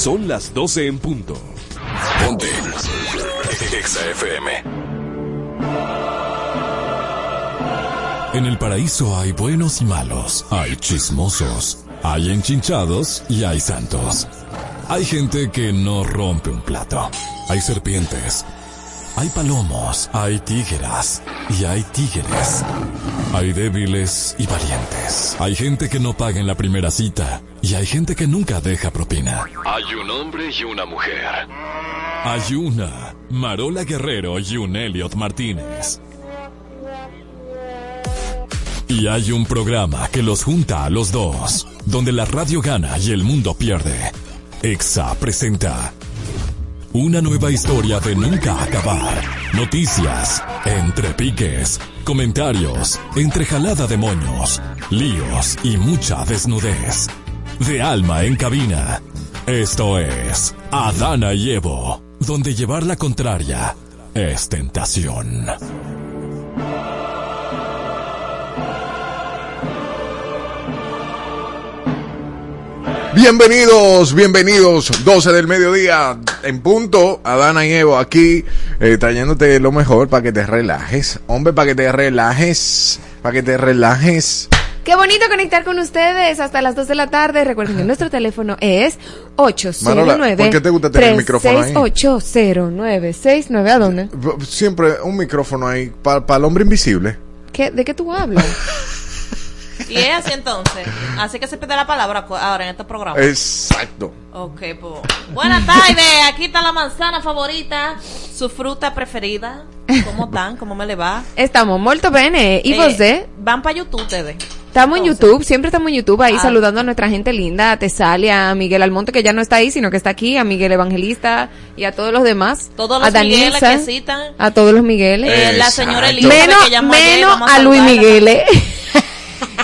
Son las 12 en punto. Ponte. Exa FM. En el paraíso hay buenos y malos, hay chismosos, hay enchinchados y hay santos. Hay gente que no rompe un plato. Hay serpientes. Hay palomos, hay tígeras y hay tigres. Hay débiles y valientes. Hay gente que no paga en la primera cita y hay gente que nunca deja propina. Hay un hombre y una mujer. Hay una Marola Guerrero y un Elliot Martínez. Y hay un programa que los junta a los dos, donde la radio gana y el mundo pierde. EXA presenta una nueva historia de nunca acabar. Noticias, entre piques, comentarios, entre jalada de moños, líos y mucha desnudez. De alma en cabina. Esto es Adana y Evo, donde llevar la contraria es tentación. Bienvenidos, bienvenidos, 12 del mediodía en punto, Adana y Evo aquí eh, trayéndote lo mejor para que te relajes, hombre, para que te relajes, para que te relajes. Qué bonito conectar con ustedes hasta las 2 de la tarde. Recuerden que nuestro teléfono es 809 ¿por qué te gusta tener el micrófono ahí? 80969. ¿A dónde? Siempre un micrófono ahí para el hombre invisible. ¿Qué, ¿De qué tú hablas? Y es así entonces. Así que se pide la palabra ahora en estos programas. Exacto. Ok, pues. Buenas tardes. Aquí está la manzana favorita. Su fruta preferida. ¿Cómo están? ¿Cómo me le va? Estamos molto bene. ¿Y Eh, vos de? Van para YouTube ustedes. Estamos en. YouTube, siempre estamos en YouTube ahí Ah. saludando a nuestra gente linda, a Tesalia, a Miguel Almonte que ya no está ahí, sino que está aquí, a Miguel Evangelista y a todos los demás. Todos los a Migueles Danielsa, que citan. A todos los Migueles. Eh, la señora Elizabeth menos que llamó ayer. menos vamos a Luis saludarla. Miguel.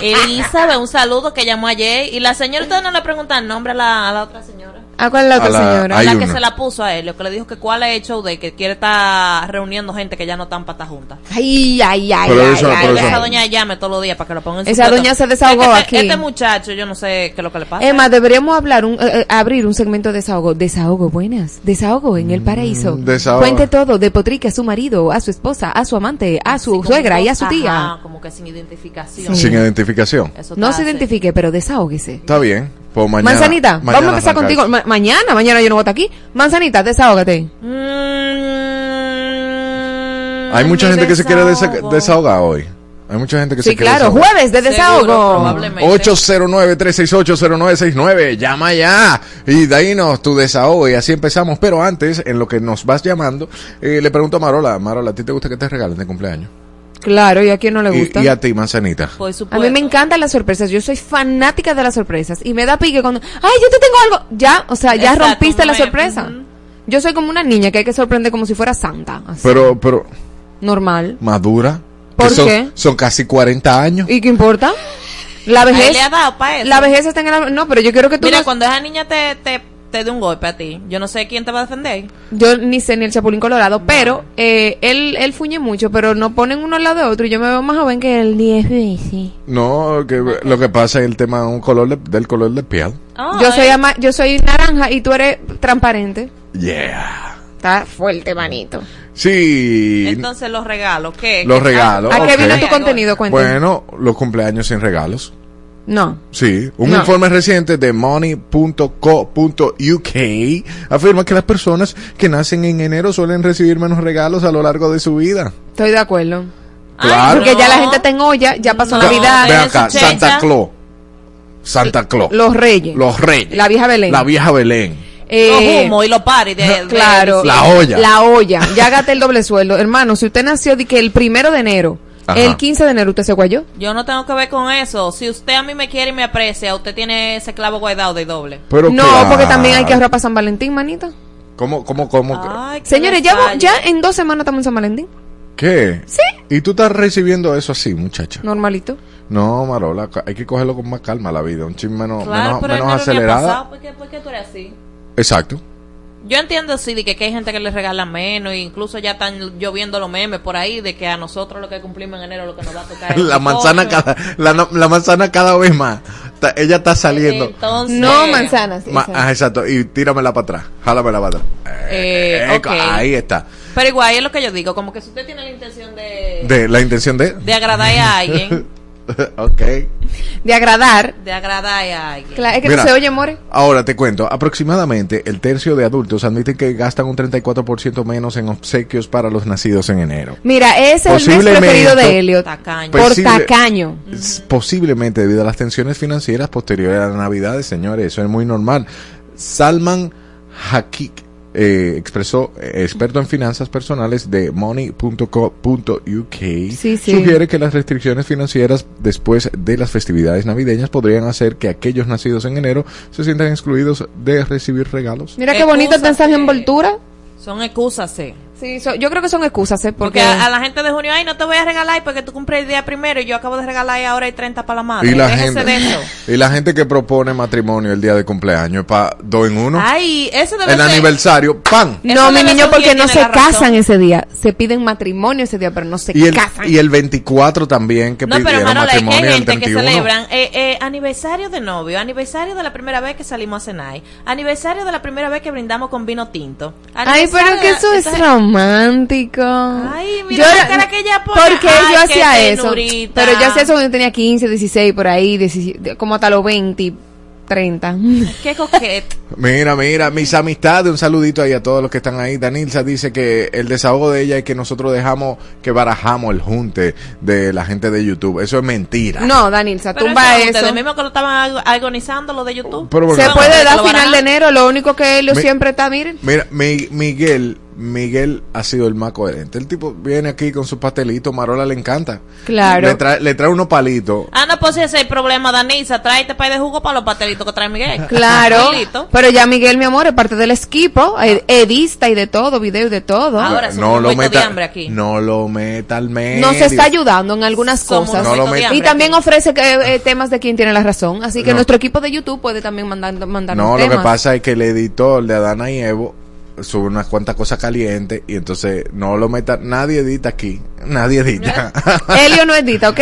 Elizabeth, un saludo que llamó ayer. Y la señora, ustedes no le preguntan nombre a la, a la otra señora. ¿A cuál es la A otra la- señora? La que una. se la puso a él, lo que le dijo que cuál el show de que quiere estar reuniendo gente que ya no están para estar juntas. Ay, ay, ay, Pero ay, ay, pero Esa doña llame todos los días para que lo pongan en su Esa doña se desahogó Es que aquí. este, Este muchacho, yo no sé qué es lo que le pasa. Emma, deberíamos hablar un, eh, eh, abrir un segmento de desahogo. Desahogo, buenas. Desahogo en el paraíso. Mm, desahogo. Cuente todo de Potrique a su marido, a su esposa, a su amante, a su suegra y a su tía. Ajá, como que sin identificación. Sin identificación. Eso No se identifique, pero desahóguese. Está bien. Pues mañana. Manzanita, mañana vamos a empezar contigo. Ma- mañana, mañana yo no voy a estar aquí. Manzanita, desahógate. Mm, Hay mucha gente que se quiere desa- desahogar hoy. Hay mucha gente que Sí, se quiere claro, desahogar. jueves de desahogo. probablemente. 809-368-0969. Llama ya y de ahí nos tu desahogo y así empezamos. Pero antes, en lo que nos vas llamando, eh, le pregunto a Marola, Marola, ¿a ti te gusta que te regalen de cumpleaños? Claro, ¿y a quién no le gusta? Y, y a ti, Manzanita. Por A mí me encantan las sorpresas. Yo soy fanática de las sorpresas. Y me da pique cuando, ay, yo te tengo algo. Ya, o sea, ya Exacto, rompiste la sorpresa. Yo soy como una niña que hay que sorprender como si fuera santa. así, Pero, pero, normal. madura. ¿Por son, qué? Son casi 40 años. ¿Y qué importa? La A él vejez. le ha dado para eso. La vejez está en el... No, pero yo quiero que tú... Mira, no- cuando esa niña te, te, te dé un golpe a ti, yo no sé quién te va a defender. Yo ni sé ni el Chapulín Colorado, pero eh, él, él fuñe mucho, pero no ponen uno al lado de otro y yo me veo más joven que él 10 veces. No, que lo que pasa es el tema un color de- del color de piel. Ah, Yo soy eh. ama- yo soy naranja y tú eres transparente. Yeah. Está fuerte, manito. Sí. Entonces los regalos, ¿qué? Los ¿Qué- regalos. ¿A qué vino tu contenido? Cuéntame. Bueno, los cumpleaños sin regalos. No. Sí, un No. informe reciente de money.co.uk afirma que las personas que nacen en enero suelen recibir menos regalos a lo largo de su vida. Estoy de acuerdo. Ay, Claro. Porque ya la gente está en olla, ya pasó No. Navidad, Ve acá, Santa. Claus. Santa Claus. los reyes. Los reyes. La vieja Belén. La vieja Belén. Eh, Los humos y los paris de, de- Claro. La olla. La olla. Ya gasté el doble sueldo. Hermano, si usted nació de que el primero de enero, Ajá. el 15 de enero usted se guayó. Yo no tengo que ver con eso. Si usted a mí me quiere y me aprecia, usted tiene ese clavo guardado de doble. Pero no, claro. porque también hay que ahorrar para San Valentín, manita. ¿Cómo, cómo, cómo? Ay, Señores, ya, en dos semanas estamos en San Valentín. ¿Qué? Sí. ¿Y tú estás recibiendo eso así, muchacha? Normalito. No, Marola, hay que cogerlo con más calma la vida, un chin menos, Claro, menos, pero menos acelerada. pasado, ¿Por qué, por qué tú eres así? Exacto. Yo entiendo, sí, de que, que hay gente que le regala menos, e incluso ya están lloviendo los memes por ahí, de que a nosotros lo que cumplimos en enero lo que nos va a tocar es La manzana cada, la, no- la manzana cada vez más. Ta- ella está saliendo. Entonces, No manzanas. Ma- ah, exacto. Y tíramela para atrás. Jálamela para atrás. Eh, Eh, ok. Ahí está. Pero igual es lo que yo digo, como que si usted tiene la intención de, De la intención de. de agradar a alguien, ok. De agradar. de agradar a alguien. Claro, es que Mira. no se oye, more. Ahora te cuento, aproximadamente el tercio de adultos admiten que gastan un 34% menos en obsequios para los nacidos en enero. Mira, ese es el mes preferido de Elliot. Tacaño. Por tacaño. Posiblemente debido a las tensiones financieras posteriores a las navidades, señores, eso es muy normal. Salman Hakik eh, expresó, eh, experto en finanzas personales de money.co.uk, Sí, sí. sugiere que las restricciones financieras después de las festividades navideñas podrían hacer que aquellos nacidos en enero se sientan excluidos de recibir regalos. Mira qué bonita está esa envoltura. Son excusas, sí. Sí, so- yo creo que son excusas, ¿eh? Porque Porque, a, a la gente de junio, ay, no te voy a regalar porque tú cumples el día primero y yo acabo de regalar y ahora hay 30 para la madre. Y la, Déjese gente, de eso. y la gente que propone matrimonio el día de cumpleaños para dos en uno. Ay, eso debe el ser. aniversario, ¡pam! Eso no, mi niño, porque no se casan ese día. Se piden matrimonio ese día, pero no se Y el, casan. y el 24 también que No, pero Marola, que hay matrimonio el gente que 31. celebran eh, eh, aniversario de novio, aniversario de la primera vez que salimos a cenar, aniversario de la primera vez que brindamos con vino tinto. Ay, pero que eso es entonces- romántico. Ay, mira Yo la era- cara que ella pone. Porque Ay, yo hacía eso. Pero yo hacía eso cuando yo tenía 15, 16, por ahí, 17, como hasta los 20, 30. Qué coquete. Mira, mira, mis amistades, un saludito ahí a todos los que están ahí. Danilza dice que el desahogo de ella es que nosotros dejamos que barajamos el junte de la gente de YouTube. Eso es mentira. No, Danilza, Pero tumba eso, eso. mismos que lo estaban ag- agonizando lo de YouTube. Pero bueno, Se no, puede que dar final de enero, lo único que Mi- siempre está, miren. Mira, mi- Miguel, Miguel ha sido el más coherente. El tipo viene aquí con su pastelito, Marola le encanta. Claro. Le trae, le trae unos palitos. Ah, no, pues ese es el problema, Danisa. Tráete pay de jugo para los pastelitos que trae Miguel. Claro, pero ya Miguel, mi amor, es parte del equipo, ed- edista y de todo, video y de todo. Ahora somos no un lo muerto de meta, hambre aquí. no lo meta al medio. Nos está ayudando en algunas Somos cosas. No lo muerto de met- hambre Y también ofrece que, eh, temas de quien tiene la razón. Así que No. nuestro equipo de YouTube puede también mandar, mandarnos No, lo que pasa es que el editor de Adana y Evo sube unas cuantas cosas calientes y entonces no lo meta, nadie edita aquí, nadie edita. Elio no edita, ¿ok?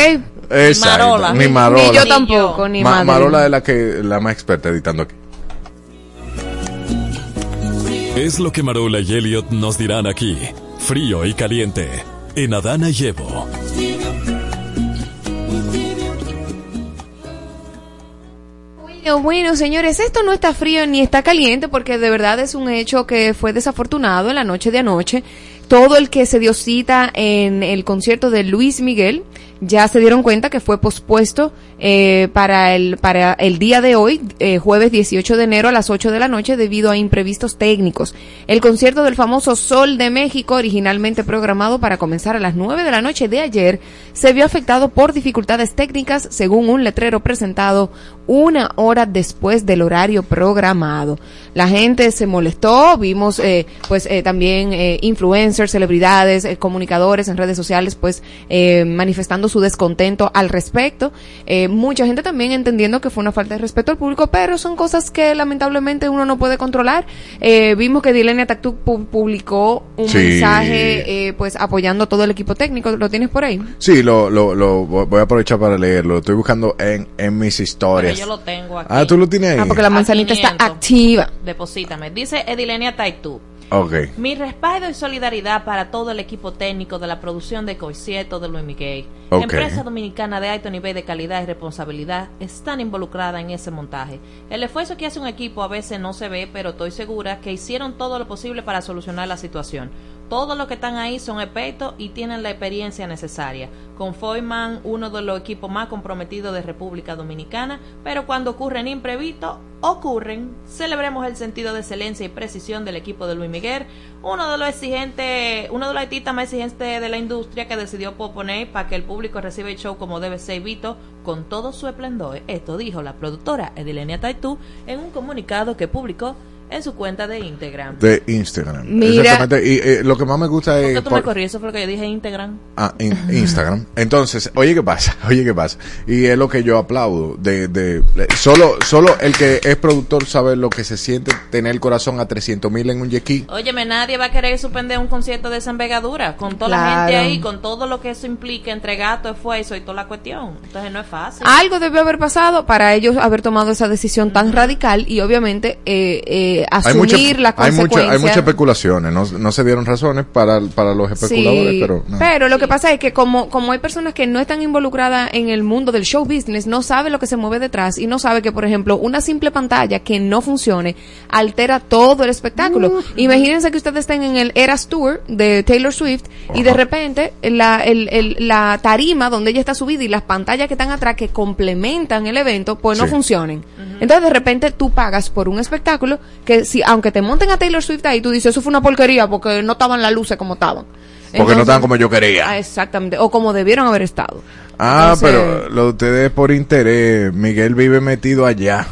Exacto, Marola. Ni Marola. Ni yo tampoco, ni Ma- madre. Marola es la que la más experta editando aquí. Es lo que Marola y Elliot nos dirán aquí, frío y caliente, en Adana y Evo. Bueno, señores, esto no está frío ni está caliente porque de verdad es un hecho que fue desafortunado en la noche de anoche. Todo el que se dio cita en el concierto de Luis Miguel ya se dieron cuenta que fue pospuesto eh, para el para el día de hoy, eh, jueves 18 de enero a las 8 de la noche debido a imprevistos técnicos. El concierto del famoso Sol de México, originalmente programado para comenzar a las 9 de la noche de ayer, se vio afectado por dificultades técnicas según un letrero presentado una hora después del horario programado. La gente se molestó, vimos eh, pues eh, también influencers, celebridades, comunicadores en redes sociales pues eh, su descontento al respecto. Eh, mucha gente también entendiendo que fue una falta de respeto al público, pero son cosas que lamentablemente uno no puede controlar. Eh, vimos que Dilenia Tactu pu- publicó un Sí. mensaje eh, pues apoyando a todo el equipo técnico. ¿Lo tienes por ahí? Sí, lo, lo, lo voy a aprovechar para leerlo. Lo estoy buscando en, en mis Pero historias. yo lo tengo aquí. Ah, tú lo tienes ahí. Ah, porque la manzanita está 500. activa. Deposítame. Dice Edilenia Taitú. Mi respaldo y solidaridad para todo el equipo técnico de la producción de Coisieto de Luis Miguel. Ok. Empresa dominicana de alto nivel de calidad y responsabilidad están involucradas en ese montaje. El esfuerzo que hace un equipo a veces no se ve, pero estoy segura que hicieron todo lo posible para solucionar la situación. Todos los que están ahí son expertos y tienen la experiencia necesaria. Conforman uno de los equipos más comprometidos de República Dominicana, pero cuando ocurren imprevistos, ocurren. Celebremos el sentido de excelencia y precisión del equipo de Luis Miguel, uno de los exigentes, uno de los artistas más exigentes de la industria que decidió proponer para que el público reciba el show como debe ser visto con todo su esplendor. Esto dijo la productora Edilenia Taitú en un comunicado que publicó en su cuenta de Instagram. de Instagram. Mira. Exactamente. Y eh, lo que más me gusta ¿Por es... qué tú por- me corrí? Eso fue lo que yo dije, Instagram. Ah, in- Instagram. Entonces, oye, ¿qué pasa? Oye, ¿qué pasa? Y es lo que yo aplaudo. De, de, de- solo, solo el que es productor sabe lo que se siente tener el corazón a 300 mil en un yequí. Óyeme, nadie va a querer suspender un concierto de esa envergadura, con toda la gente ahí, con todo lo que eso implica entre gato, esfuerzo y toda la cuestión. Entonces no es fácil. Algo debió haber pasado para ellos haber tomado esa decisión tan radical y obviamente eh, eh, Hay, asumir mucha- las hay, mucha- consecuencias. hay muchas especulaciones. No, no se dieron razones para, para los especuladores, Sí, pero... no. lo que pasa es que como, como hay personas que no están involucradas en el mundo del show business, no sabe lo que se mueve detrás y no sabe que, por ejemplo, una simple pantalla que no funcione altera todo el espectáculo. Imagínense que ustedes estén en el Eras Tour de Taylor Swift y de repente la, el- el- la tarima donde ella está subida y las pantallas que están atrás que complementan el evento, pues no Sí. funcionen. Entonces de repente tú pagas por un espectáculo que si aunque te monten a Taylor Swift ahí, tú dices, eso fue una porquería porque no estaban las luces como estaban. Porque no estaban como yo quería. Ah, exactamente, o como debieron haber estado. Ah, Entonces- pero lo de ustedes por interés. Miguel vive metido allá.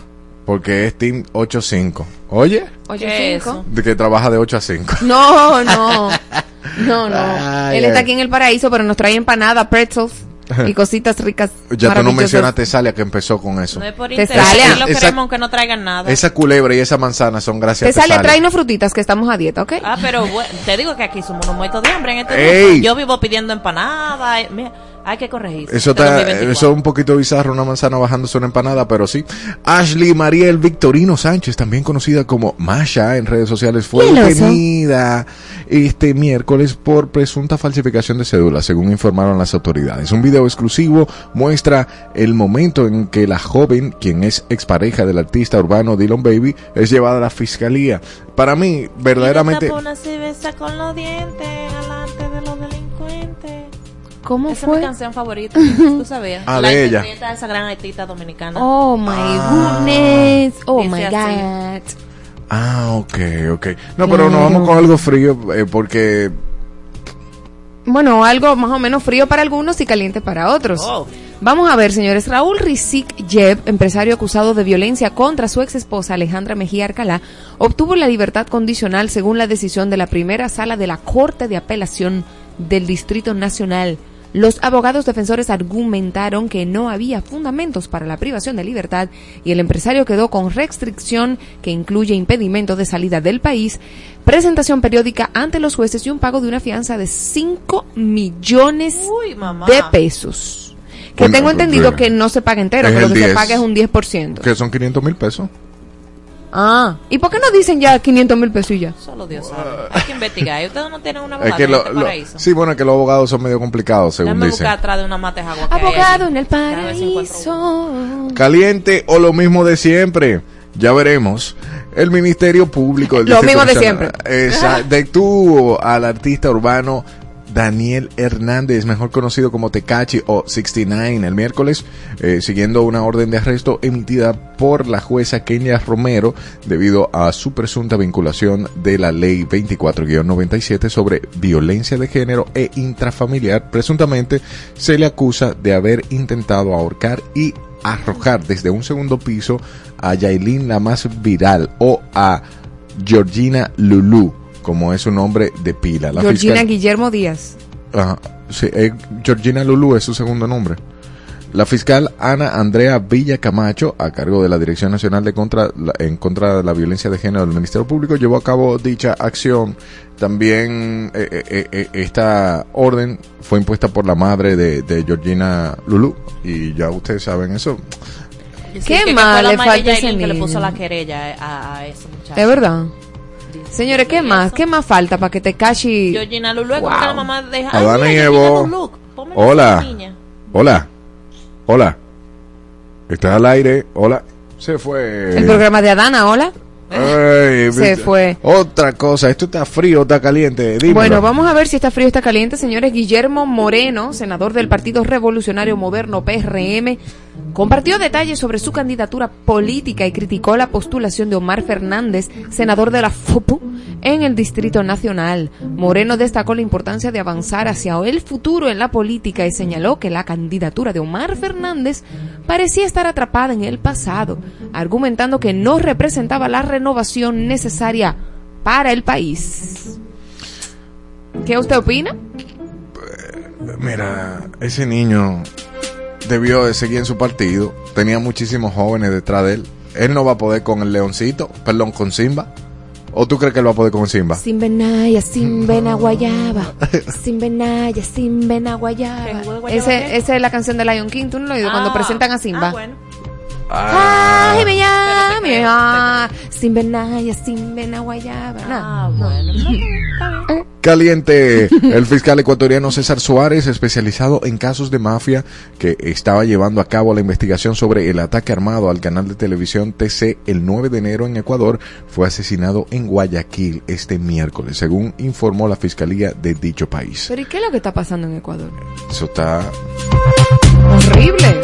Porque es Team 8-5. Oye, Oye, ¿Qué es cinco. eso? de que trabaja de 8 a 5. No, no. No, no. Ay, Él está aquí en el paraíso, pero nos trae empanada, pretzels y cositas ricas. Ya tú no mencionaste Salia que empezó con eso. No es por Te interés, sale a- sí lo Esa- queremos aunque no traigan nada. Esa culebra y esa manzana son gracias Te a sale, Tesalia. tráenos frutitas que estamos a dieta, ¿ok? Ah, pero bueno, te digo que aquí somos unos muertos de hambre en este. Yo vivo pidiendo empanadas. Mira, hay que corregir. Eso, está, eso es un poquito bizarro, una manzana bajándose una empanada, pero sí. Ashley Mariel Victorino Sánchez, también conocida como Masha en redes sociales, fue detenida este miércoles por presunta falsificación de cédulas, según informaron las autoridades. Un video exclusivo muestra el momento en que la joven, quien es expareja del artista urbano Dylan Baby, es llevada a la fiscalía. Para mí, verdaderamente... una cerveza con los dientes alante de los delincuentes. ¿Cómo Esa es mi canción favorita. ¿Tú sabías? Ah, la de ella. esa gran artista dominicana. Oh my goodness. Oh Dice my así. god. Ah, ok, ok. No, pero nos vamos con algo frío, eh, porque Bueno, algo más o menos frío para algunos y caliente para otros. Oh. Vamos a ver, señores. Raúl Rizik Jeb, empresario acusado de violencia contra su ex esposa Alejandra Mejía Arcalá, obtuvo la libertad condicional según la decisión de la primera sala de la Corte de Apelación del Distrito Nacional. Los abogados defensores argumentaron que no había fundamentos para la privación de libertad y el empresario quedó con restricción que incluye impedimento de salida del país, presentación periódica ante los jueces y un pago de una fianza de 5 millones Uy, de pesos. Que Bueno, tengo entendido que no se paga entero, que lo que se 10. paga es un 10%. que son 500 mil pesos. Ah, ¿y por qué no dicen ya 500 mil pesos y ya? Solo Dios sabe. Hay que investigar. ¿Y ustedes no tienen una abogada Es que en lo- este lo- paraíso? sí, bueno, es que los abogados son medio complicados, según Déjame dicen. atrás de una Abogado en el paraíso. Caliente o lo mismo de siempre. Ya veremos. El Ministerio Público del Lo Distrito mismo de Nacional, esa- detuvo al artista urbano Daniel Hernández, mejor conocido como Tecachi o 69, el miércoles, eh, siguiendo una orden de arresto emitida por la jueza Kenia Romero debido a su presunta vinculación de la ley 24-97 sobre violencia de género e intrafamiliar. Presuntamente se le acusa de haber intentado ahorcar y arrojar desde un segundo piso a Yailin la más viral o a Georgina Lulu, como es su nombre de pila. La Georgina fiscal- Guillermo Díaz. Ajá, sí, eh, Georgina Lulu es su segundo nombre. La fiscal Ana Andrea Villa Camacho, a cargo de la Dirección Nacional de contra, la- en contra de la violencia de género del Ministerio Público, llevó a cabo dicha acción. También eh, eh, eh, esta orden fue impuesta por la madre de, de Georgina Lulu. Y ya ustedes saben eso. Sí, ¿Qué la le falta ese Yailin que le niño? puso la querella a, a ese muchacho. Es verdad. Señores, ¿qué ¿Y más? eso? ¿Qué más falta para que Tekashi... Georgina Lulu es como Wow. la mamá deja. Adana mira, y Georgina Evo. Hola. Hola. Hola. ¿Estás al aire? Hola. Se fue. El programa de Adana, hola. Ay, Se fue. Otra cosa, esto está frío, está caliente. Dímelo. Bueno, vamos a ver si está frío o está caliente, señores. Guillermo Moreno, senador del Partido Revolucionario Moderno PRM, compartió detalles sobre su candidatura política y criticó la postulación de Omar Fernández, senador de la FUPU, en el Distrito Nacional. Moreno destacó la importancia de avanzar hacia el futuro en la política y señaló que la candidatura de Omar Fernández parecía estar atrapada en el pasado, argumentando que no representaba la renovación necesaria para el país. ¿Qué usted opina? Mira, ese niño debió de seguir en su partido. Tenía muchísimos jóvenes detrás de él. Él no va a poder con el leoncito, perdón, con Simba. ¿O tú crees que él va a poder con Simba? Sin venaya, sin vena guayaba. Sin venaya, sin vena guayaba. ¿Qué jugo de guayaba Ese, esa es la canción de Lion King. ¿Tú no lo has oído? Cuando Ah, presentan a Simba. Ah, bueno. Ah, Ay, me llame, Pero te creo, ah, sin venaya, sin vena guayaba. Ah, no. bueno. No. Caliente, el fiscal ecuatoriano César Suárez, especializado en casos de mafia, que estaba llevando a cabo la investigación sobre el ataque armado al canal de televisión TC el 9 de enero en Ecuador, fue asesinado en Guayaquil este miércoles, según informó la fiscalía de dicho país. Pero ¿y qué es lo que está pasando en Ecuador? Eso está... Horrible.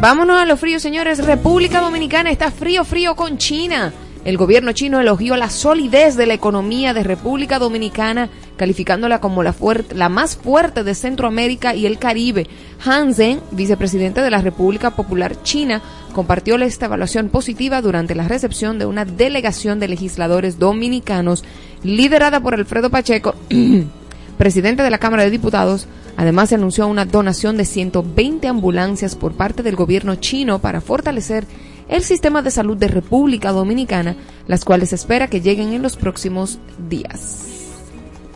Vámonos a lo frío, señores. República Dominicana está frío, frío con China. El gobierno chino elogió la solidez de la economía de República Dominicana, calificándola como la, la más fuerte de Centroamérica y el Caribe. Han Zheng, vicepresidente de la República Popular China, compartió esta evaluación positiva durante la recepción de una delegación de legisladores dominicanos liderada por Alfredo Pacheco, presidente de la Cámara de Diputados, además se anunció una donación de 120 ambulancias por parte del gobierno chino para fortalecer el sistema de salud de República Dominicana, las cuales se espera que lleguen en los próximos días.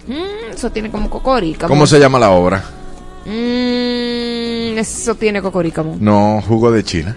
Mm, eso tiene como. ¿Cómo se llama la obra? Mm, eso tiene cocorícamo. No, jugo de China.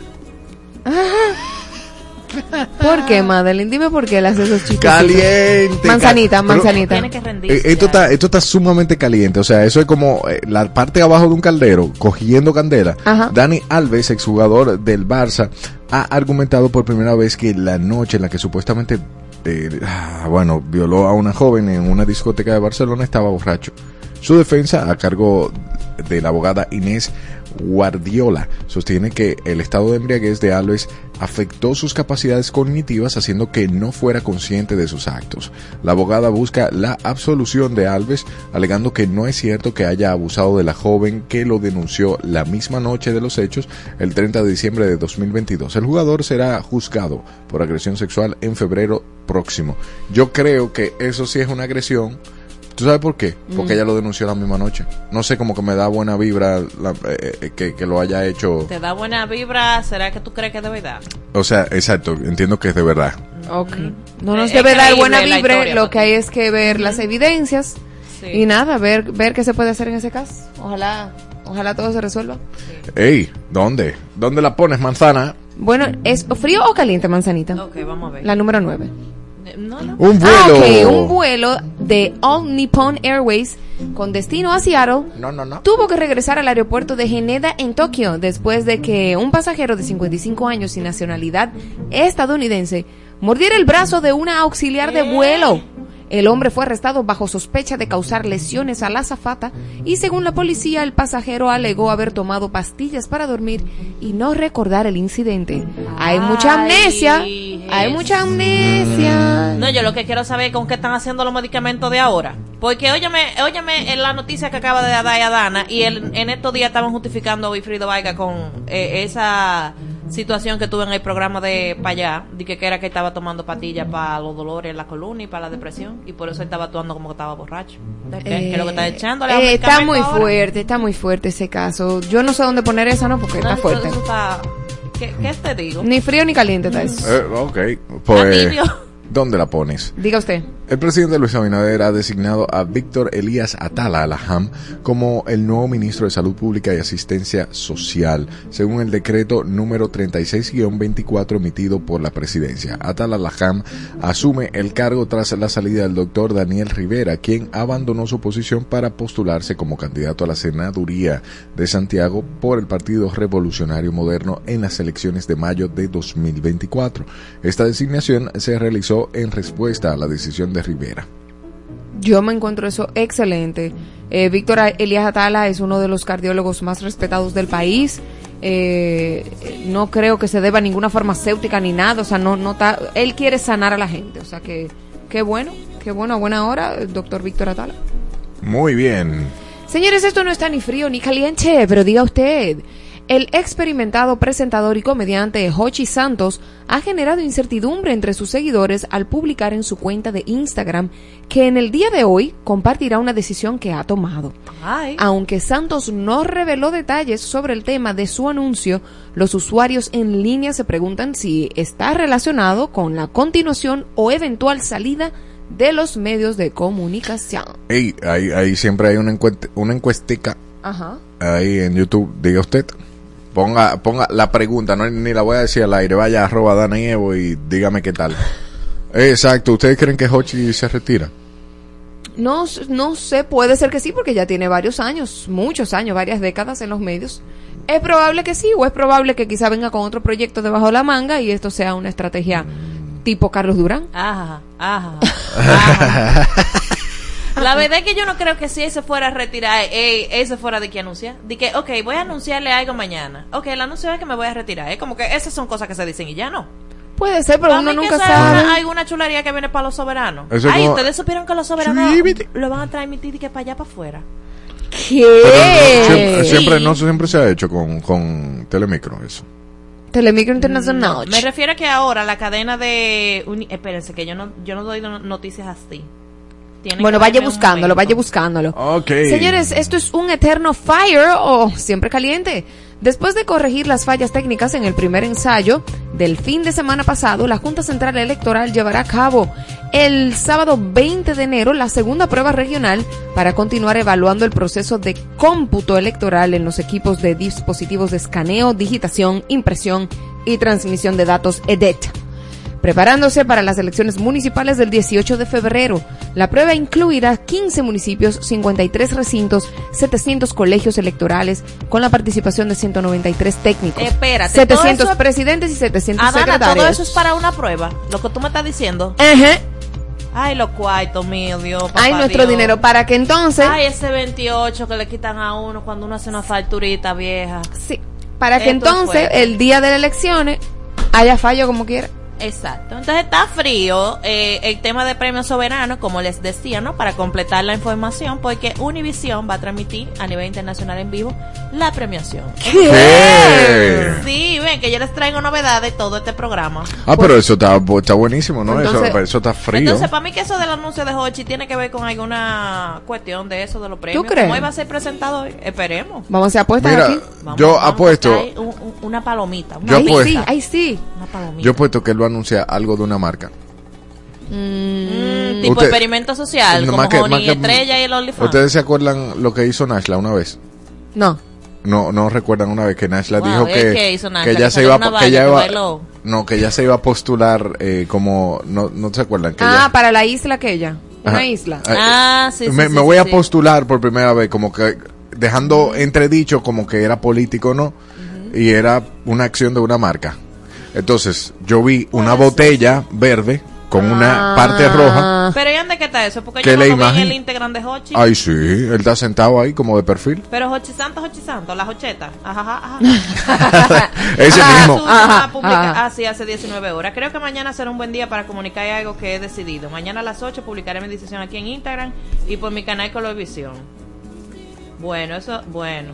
¿Por qué, Madeline? Dime por qué le haces esos chistes. Caliente. Manzanita, manzanita. Tiene que rendirse. Eh, esto está, esto está sumamente caliente, o sea, eso es como eh, la parte de abajo de un caldero cogiendo candela. Ajá. Dani Alves, exjugador del Barça, ha argumentado por primera vez que la noche en la que supuestamente, eh, ah, bueno, violó a una joven en una discoteca de Barcelona estaba borracho. Su defensa, a cargo de la abogada Inés Guardiola, sostiene que el estado de embriaguez de Alves afectó sus capacidades cognitivas haciendo que no fuera consciente de sus actos. La abogada busca la absolución de Alves, alegando que no es cierto que haya abusado de la joven que lo denunció la misma noche de los hechos, el 30 de diciembre de 2022. El jugador será juzgado por agresión sexual en febrero próximo. Yo creo que eso sí es una agresión. ¿Tú sabes por qué? Porque ella lo denunció la misma noche. No sé, como que me da buena vibra la- eh, eh, que, que lo haya hecho. ¿Te da buena vibra? ¿Será que tú crees que es de verdad? O sea, exacto, entiendo que es de verdad. Ok. No nos Es debe dar buena vibra, historia, lo que hay es que ver las evidencias Sí. y nada, ver ver qué se puede hacer en ese caso. Ojalá, ojalá todo se resuelva. Ey, ¿dónde? ¿Dónde la pones, manzana? Bueno, ¿es frío o caliente, manzanita? Ok, vamos a ver. La número 9. No, no. Un Ah, un vuelo de All Nippon Airways con destino a Seattle No, no, no. tuvo que regresar al aeropuerto de Haneda en Tokio después de que un pasajero de 55 años sin nacionalidad estadounidense mordiera el brazo de una auxiliar de vuelo. El hombre fue arrestado bajo sospecha de causar lesiones a la azafata y según la policía el pasajero alegó haber tomado pastillas para dormir y no recordar el incidente. Hay mucha Ay, amnesia, hay mucha amnesia. No, yo lo que quiero saber es con qué están haciendo los medicamentos de ahora. Porque óyeme, óyeme en la noticia que acaba de dar Adana y el- en estos días estaban justificando a Wilfrido Vaiga con eh, esa situación que tuvo en el programa de para allá, de que, era que estaba tomando pastillas para los dolores en la columna y para la depresión y por eso él estaba actuando como que estaba borracho. ¿Qué, qué es lo que está echando? Eh, está muy fuerte, está muy fuerte ese caso. Yo no sé dónde poner esa, ¿no? Porque está fuerte. ¿Qué, ¿Qué te digo? Ni frío ni caliente está eso. Eh, ok, pues... ¿Dónde la pones? Diga usted. El presidente Luis Abinader ha designado a Víctor Elías Atala Alaham como el nuevo ministro de Salud Pública y Asistencia Social, según el decreto número 36-24 emitido por la presidencia. Atala Alaham asume el cargo tras la salida del doctor Daniel Rivera, quien abandonó su posición para postularse como candidato a la senaduría de Santiago por el Partido Revolucionario Moderno en las elecciones de mayo de 2024. Esta designación se realizó en respuesta a la decisión de Rivera. Yo me encuentro eso excelente. Eh, Víctor Elías Atala es uno de los cardiólogos más respetados del país. Eh, no creo que se deba a ninguna farmacéutica ni nada. O sea, no, no ta- él quiere sanar a la gente. O sea que qué bueno, qué bueno, a buena hora, el doctor Víctor Atala. Muy bien. Señores, esto no está ni frío ni caliente, pero diga usted. El experimentado presentador y comediante Hochi Santos ha generado incertidumbre entre sus seguidores al publicar en su cuenta de Instagram que en el día de hoy compartirá una decisión que ha tomado. Ay. Aunque Santos no reveló detalles sobre el tema de su anuncio, los usuarios en línea se preguntan si está relacionado con la continuación o eventual salida de los medios de comunicación. Ey, ahí, ahí siempre hay una, encuest una encuestica Ajá. ahí en YouTube. Diga usted. Ponga, ponga la pregunta, no ni la voy a decir al aire. Vaya arroba Dana y Evo y dígame qué tal. Exacto. ¿Ustedes creen que Hochi se retira? No, no sé, puede ser que sí, porque ya tiene varios años, muchos años, varias décadas en los medios. Es probable que sí, o es probable que quizá venga con otro proyecto debajo de la manga y esto sea una estrategia tipo Carlos Durán. Ajá, ajá, ajá. La verdad es que yo no creo que si él se fuera a retirar, él, él se fuera de que anuncia. De que, ok, voy a anunciarle algo mañana. Ok, el anuncio es que me voy a retirar. Es como que esas son cosas que se dicen y ya no. Puede ser, pero uno nunca sabe. una- alguna chulería que viene para los soberanos. Ay, como- ustedes supieron que los soberanos lo van a transmitir y que para allá para afuera. ¿Qué? Pero no, siempre, Sí. siempre, no siempre se ha hecho con, con Telemicro eso. Telemicro Internacional. No, me refiero a que ahora la cadena de... uni- Espérense, que yo no, yo no doy no- noticias así. Tienen Bueno, vaya buscándolo, vaya buscándolo. Señores, esto es un eterno fire o siempre caliente. Después de corregir las fallas técnicas en el primer ensayo del fin de semana pasado, la Junta Central Electoral llevará a cabo el sábado 20 de enero la segunda prueba regional para continuar evaluando el proceso de cómputo electoral en los equipos de dispositivos de escaneo, digitación, impresión y transmisión de datos EDET preparándose para las elecciones municipales del 18 de febrero. La prueba incluirá 15 municipios, 53 recintos, 700 colegios electorales, con la participación de 193 técnicos, Espérate, 700 todo eso- presidentes y 700 Adana, secretarios. todo eso es para una prueba. Lo que tú me estás diciendo. Ajá. Ay, los cuartos mío, Dios. Hay nuestro Dios. dinero para que entonces, Ay, ese 28 que le quitan a uno cuando uno hace una facturita vieja. sí, para que Esto entonces el día de las elecciones haya fallo como quiera. Exacto. Entonces está frío eh, el tema de premios soberanos, como les decía, ¿no? Para completar la información, porque Univision va a transmitir a nivel internacional en vivo la premiación. ¿Qué? Sí, ven que yo les traigo novedades de todo este programa. Ah, pero eso está, está buenísimo, ¿no? Entonces- eso, eso está frío. Entonces, para mí que eso del anuncio de Hochi tiene que ver con alguna cuestión de eso, de los premios. crees? ¿Cómo iba a ser presentado hoy? Esperemos. Vamos a hacer apuestas Mira, aquí. Vamos- yo vamos a apuesto, un- un- una palomita. Una, Yo ahí apuesto. sí, ahí sí. una palomita. yo apuesto que a anunciar algo de una marca. Mm, tipo Usted- experimento social, No, como más que- Honey que- Estrella y el OnlyFans. ¿Ustedes se acuerdan lo que hizo Nashla una vez? No. No, no recuerdan una vez que Nashla Wow, dijo ¿eh? que, ¿Qué hizo Nashla? que Que ella se iba, que ella que iba- no, que ella se iba a postular eh, como, no, no se acuerdan que Ah, ella- para la isla aquella. Una Ajá. isla. Ah, Ah, sí, sí, me, sí, me voy sí, a sí. postular por primera vez, como que dejando entredicho como que era político, ¿no? Y era una acción de una marca. Entonces, yo vi una botella verde con una parte roja. Pero ¿y dónde que está eso? Porque ¿Qué yo no la lo vi en imagen? el Instagram de Hochi. Ay, sí, él está sentado ahí como de perfil. Pero Hochi Santo, Hochi Santo, la Hocheta. Ajá, ajá, ajá. Ese Ah, mismo. Ajá, ah, ajá. ah, sí, hace 19 horas. Creo que mañana será un buen día para comunicar algo que he decidido. Mañana a las 8 publicaré mi decisión aquí en Instagram y por mi canal Colorvisión. Bueno, eso, bueno.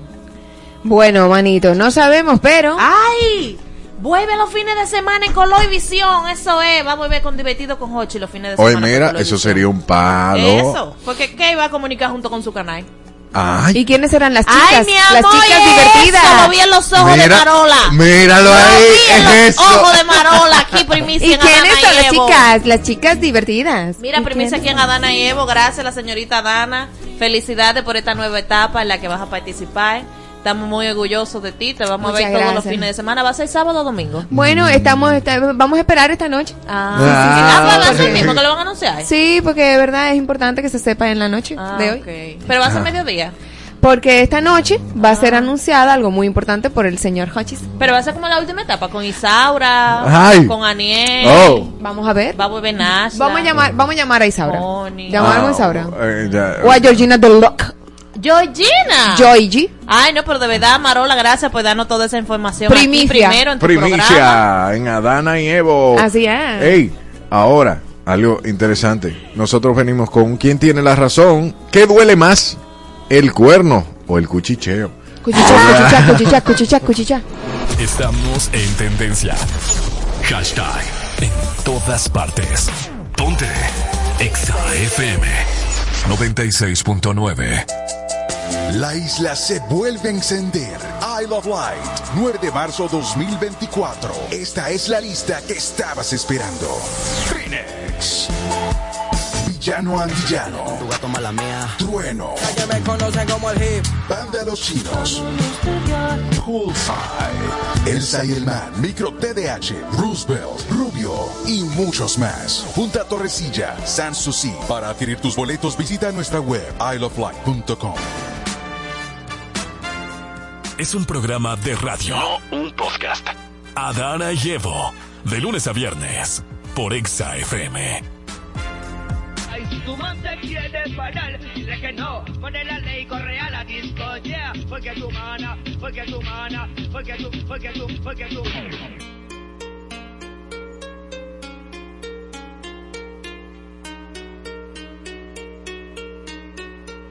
Bueno, manito, no sabemos, pero... ¡Ay! Vuelve los fines de semana en Color Visión, eso es. Va a volver con divertido con Hochi los fines de Oye, semana. mira, con eso sería un palo. Eso, porque ¿qué iba a comunicar junto con su canal? Ay, ¿Y quiénes serán las chicas? ¡Ay, mi las amor! chicas eso, divertidas. Lo vi en los ojos de Mira, Marola. míralo Lo ahí, vi en es los eso. ojos de Marola, aquí primicia ¿Y en quiénes Adana son y las Evo. chicas? Las chicas divertidas. Mira, ¿Y primicia aquí en Adana y Evo. Gracias, la señorita Dana. Felicidades por esta nueva etapa en la que vas a participar. Estamos muy orgullosos de ti. Te vamos a ver todos los fines de semana. ¿Va a ser sábado o domingo? Bueno, estamos, está- vamos a esperar esta noche. Ah, Ah, sí, sí, sí. Ah, va a ser ok. mismo que lo van a anunciar. Sí, porque de verdad es importante que se sepa en la noche Ah, de hoy. Pero va a ser mediodía. Porque esta noche va a ser Ah. anunciada algo muy importante por el señor Hodges. Pero va a ser como la última etapa con Isaura, Ay. con Aniel. Oh. Vamos a ver. Va a volver Nashla. Vamos a llamar, vamos a llamar a Isaura. Llamamos Ah, a Isaura. eh. O a Georgina Deluc. Georgina. Joygy. Ay, no, pero de verdad, Marola, gracias por darnos toda esa información. Primicia. Aquí primero en tu programa. Primicia en Adana y Evo. Así es. Ey, ahora, algo interesante. Nosotros venimos con quién tiene la razón. ¿Qué duele más? ¿El cuerno o el cuchicheo? Cuchicha, cuchicha, cuchicha, cuchicha, cuchicha. Estamos en tendencia. Hashtag en todas partes. Ponte Exa FM 96.9. La isla se vuelve a encender. Isle of Light, 9 de marzo 2024. Esta es la lista que estabas esperando. Phoenix. Villano Antillano. Tu gato mala mía. Trueno. Que me conocen como el hip. Banda Los Chinos. Poolside. Elsa y el Man. Micro TDH. Roosevelt. Rubio. Y muchos más. Punta Torrecilla. Sanssouci. Para adquirir tus boletos visita nuestra web isleoflight.com. Es un programa de radio. No un podcast. Adana y Evo. De lunes a viernes. Por Exa FM. Ay, si tu man te quiere parar, dile que no, pone la ley, corre a la disco, yeah, porque tu mana, porque tu mana, porque tu, porque tu, porque tu.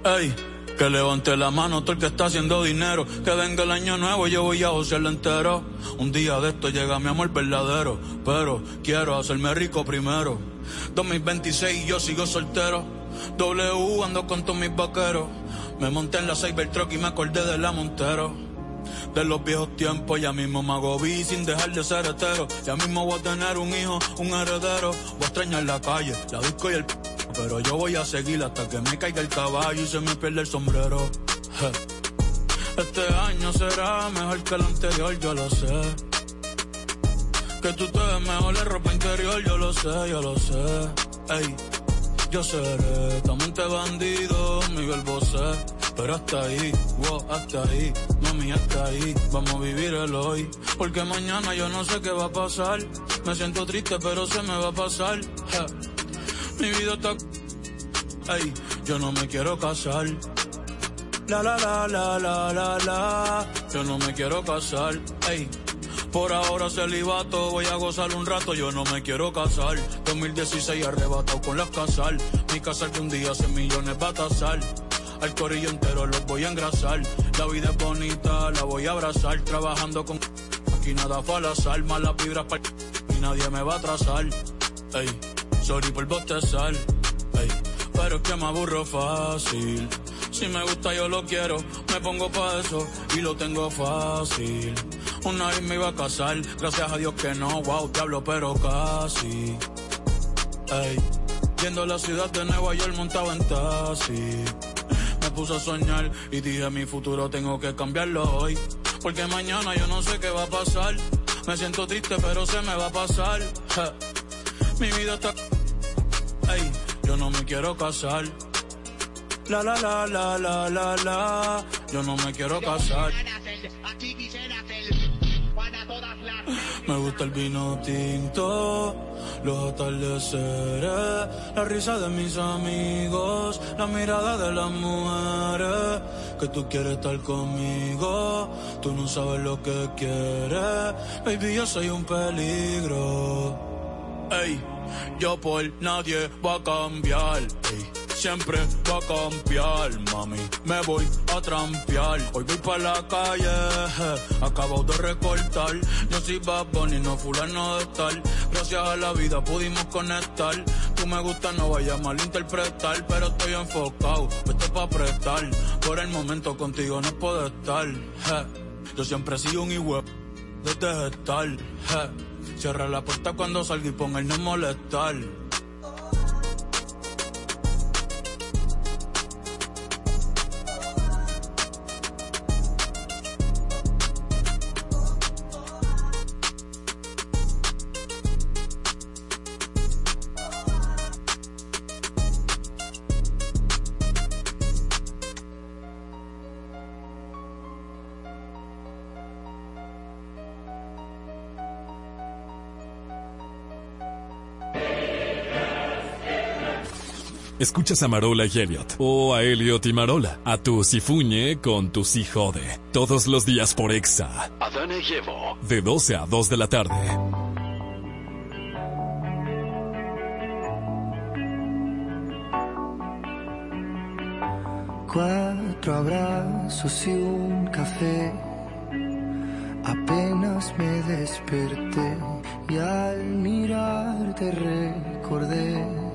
Ey, que levante la mano todo el que está haciendo dinero. Que venga el año nuevo, yo voy a josearlo entero. Un día de esto llega mi amor verdadero. Pero quiero hacerme rico primero. 2026 y yo sigo soltero. W ando con todos mis vaqueros. Me monté en la Cybertruck y me acordé de la Montero. De los viejos tiempos, ya mismo me hago vi sin dejar de ser hetero. Ya mismo voy a tener un hijo, un heredero. Voy a extrañar la calle, la disco y el pero yo voy a seguir hasta que me caiga el caballo y se me pierda el sombrero. Este año será mejor que el anterior, yo lo sé. Que tú te ves mejor en ropa interior, yo lo sé, yo lo sé. Ey, yo seré tamante bandido, Miguel Bosé. Pero hasta ahí, wow, hasta ahí, mami, hasta ahí. Vamos a vivir el hoy. Porque mañana yo no sé qué va a pasar. Me siento triste, pero se me va a pasar. Mi vida está. Ey, yo no me quiero casar. La la la la la la la. Yo no me quiero casar. Ey. Por ahora celibato, voy a gozar un rato, yo no me quiero casar. 2016 arrebatado con las casal. Mi casal que un día 100 millones va a tasar. Al corillo entero los voy a engrasar. La vida es bonita, la voy a abrazar. Trabajando con aquí nada fue al azar. Malas vibras para y nadie me va a atrasar. Ey, sorry por bostezar. Ey, pero es que me aburro fácil. Si me gusta yo lo quiero, me pongo pa' eso y lo tengo fácil. Una vez me iba a casar, gracias a Dios que no, wow, diablo, pero casi. Ey, yendo a la ciudad de Nueva York montado en taxi. Me puse a soñar y dije mi futuro tengo que cambiarlo hoy. Porque mañana yo no sé qué va a pasar. Me siento triste pero se me va a pasar. Mi vida está... Yo no me quiero casar. La la la la la la la. Yo no me quiero casar. Me gusta el vino tinto, los atardeceres, la risa de mis amigos, la mirada de las mujeres. Que tú quieres estar conmigo, tú no sabes lo que quieres. Baby, yo soy un peligro. Ey, yo por nadie va a cambiar. Ey, siempre va a cambiar, mami. Me voy a trampear. Hoy voy para la calle, acabo de recortar. Yo soy Bad Bunny, no fulano de estar. Gracias a la vida pudimos conectar. Tú me gusta, no vayas a malinterpretar. Pero estoy enfocado, esto pa' prestar. Por el momento contigo no puedo estar. Yo siempre he sido un igual desde estar. je. Cierra la puerta cuando salga y ponga el no molestar. Escuchas a Marola y Elliot, o a Elliot y Marola, a tu Sifuñe con tu Sijode. Todos los días por Exa. Adán y Evo. De 12 a 2 de la tarde. cuatro abrazos y un café. Apenas me desperté y al mirarte recordé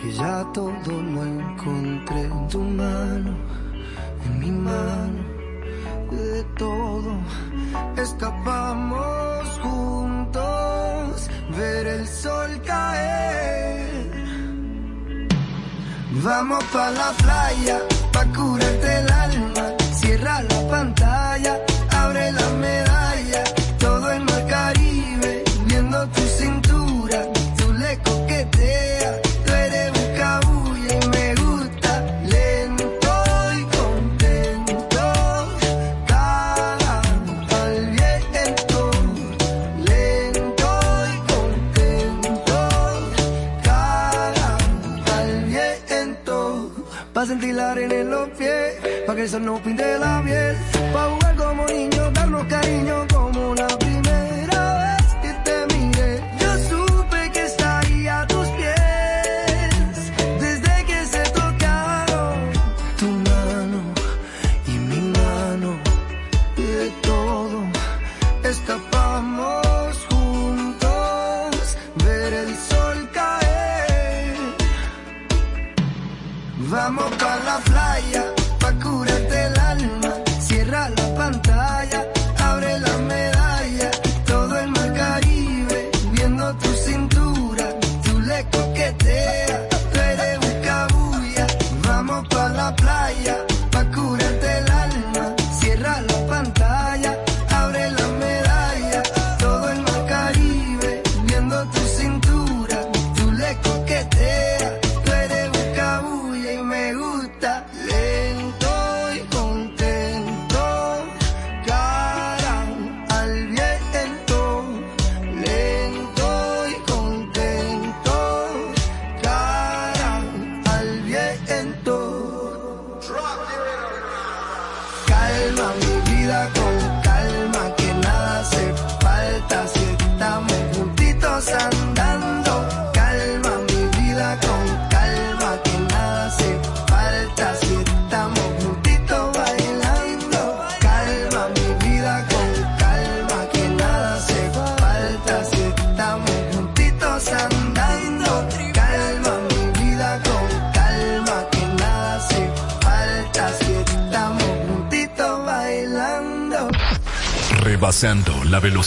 que ya todo lo encontré en tu mano, en mi mano, de todo escapamos juntos, ver el sol caer. Vamos pa la playa, pa curarte el alma, pa' que el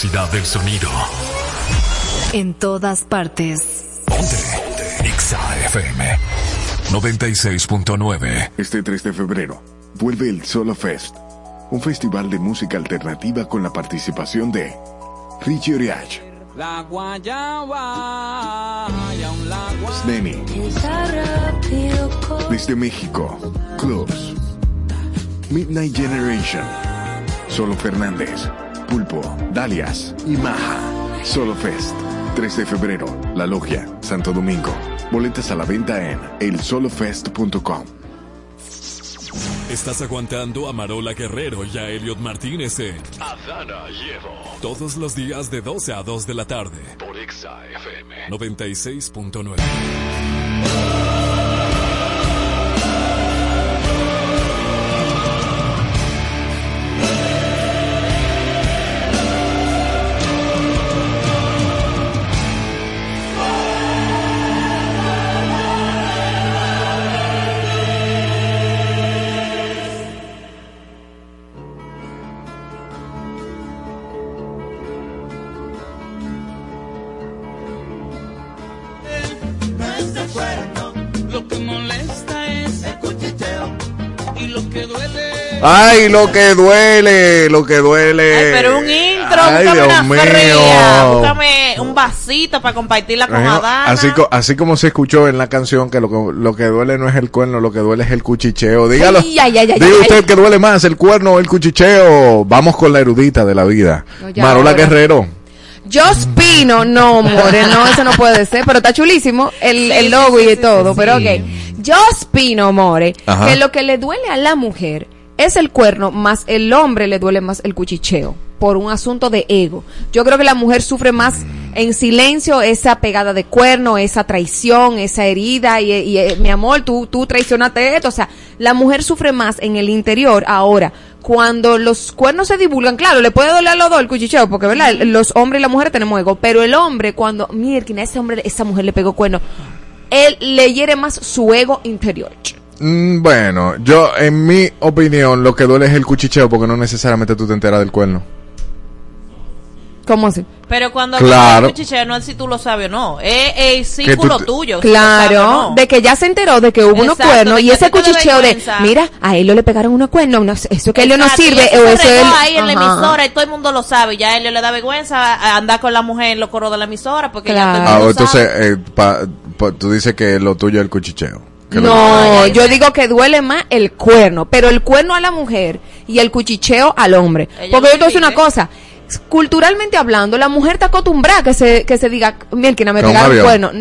velocidad del sonido. En todas partes. Ponte. Exa FM 96.9. Este 3 de febrero vuelve el Solo Fest, un festival de música alternativa con la participación de Richie Oriach, La guayaba y aún la guayaba. Snemi, desde México, Clubs, Midnight Generation, Solo Fernández, Pulpo, Dalias y Maja. Solo Fest, 3 de febrero, La Logia, Santo Domingo. Boletas a la venta en elsolofest.com. Estás aguantando a Marola Guerrero y a Elliot Martínez en Adana Evo. todos los días de 12 a 2 de la tarde. Por Exa FM. 96.9. Ay, lo que duele, lo que duele. Ay, pero un intro, Ay, búscame Dios una mío. fría, búscame un vasito para compartirla con Adana. Así, así como se escuchó en la canción que lo, que lo que duele no es el cuerno, lo que duele es el cuchicheo. Dígalo. Ay, ay, ay, ay, Diga usted que duele más, el cuerno o el cuchicheo. Vamos con la erudita de la vida. No, ya Marola ahora. Guerrero. Jospino, no, more, no, eso no puede ser, pero está chulísimo el, el logo y todo, pero ok. Jospino, more, Ajá. que lo que le duele a la mujer es el cuerno, más el hombre le duele más el cuchicheo. por un asunto de ego. Yo creo que la mujer sufre más en silencio esa pegada de cuerno, esa traición, esa herida y, y, eh, mi amor, tú, tú traicionaste esto. O sea, la mujer sufre más en el interior. Ahora, cuando los cuernos se divulgan, claro, le puede doler a los dos el cuchicheo, porque verdad, los hombres y las mujeres tenemos ego, pero el hombre cuando, mira, ese hombre, esa mujer le pegó cuerno, él le hiere más su ego interior. Mm, bueno, yo, en mi opinión, lo que duele es el cuchicheo porque no necesariamente tú te enteras del cuerno. ¿Cómo así? Pero cuando Claro. de cuchicheo, no es si tú lo sabes o no. Es el círculo tuyo. si sabes Claro, no. de que ya se enteró de que hubo unos Exacto, cuernos de y ese cuchicheo de, mira, a él le pegaron unos cuernos, no, eso que él no sirve, eso o se eso él... ahí en la emisora y todo el mundo lo sabe. Ya a él le da vergüenza andar con la mujer en los coros de la emisora porque ya todo el Ah, entonces, sabe. eh, pa- pa- tú dices que lo tuyo es el cuchicheo. No, yo digo que duele más el cuerno, pero el cuerno a la mujer y el cuchicheo al hombre. Ella Porque yo te voy a decir una cosa, culturalmente hablando, la mujer está acostumbrada a que se, que se diga, no me pegaron avión. cuerno.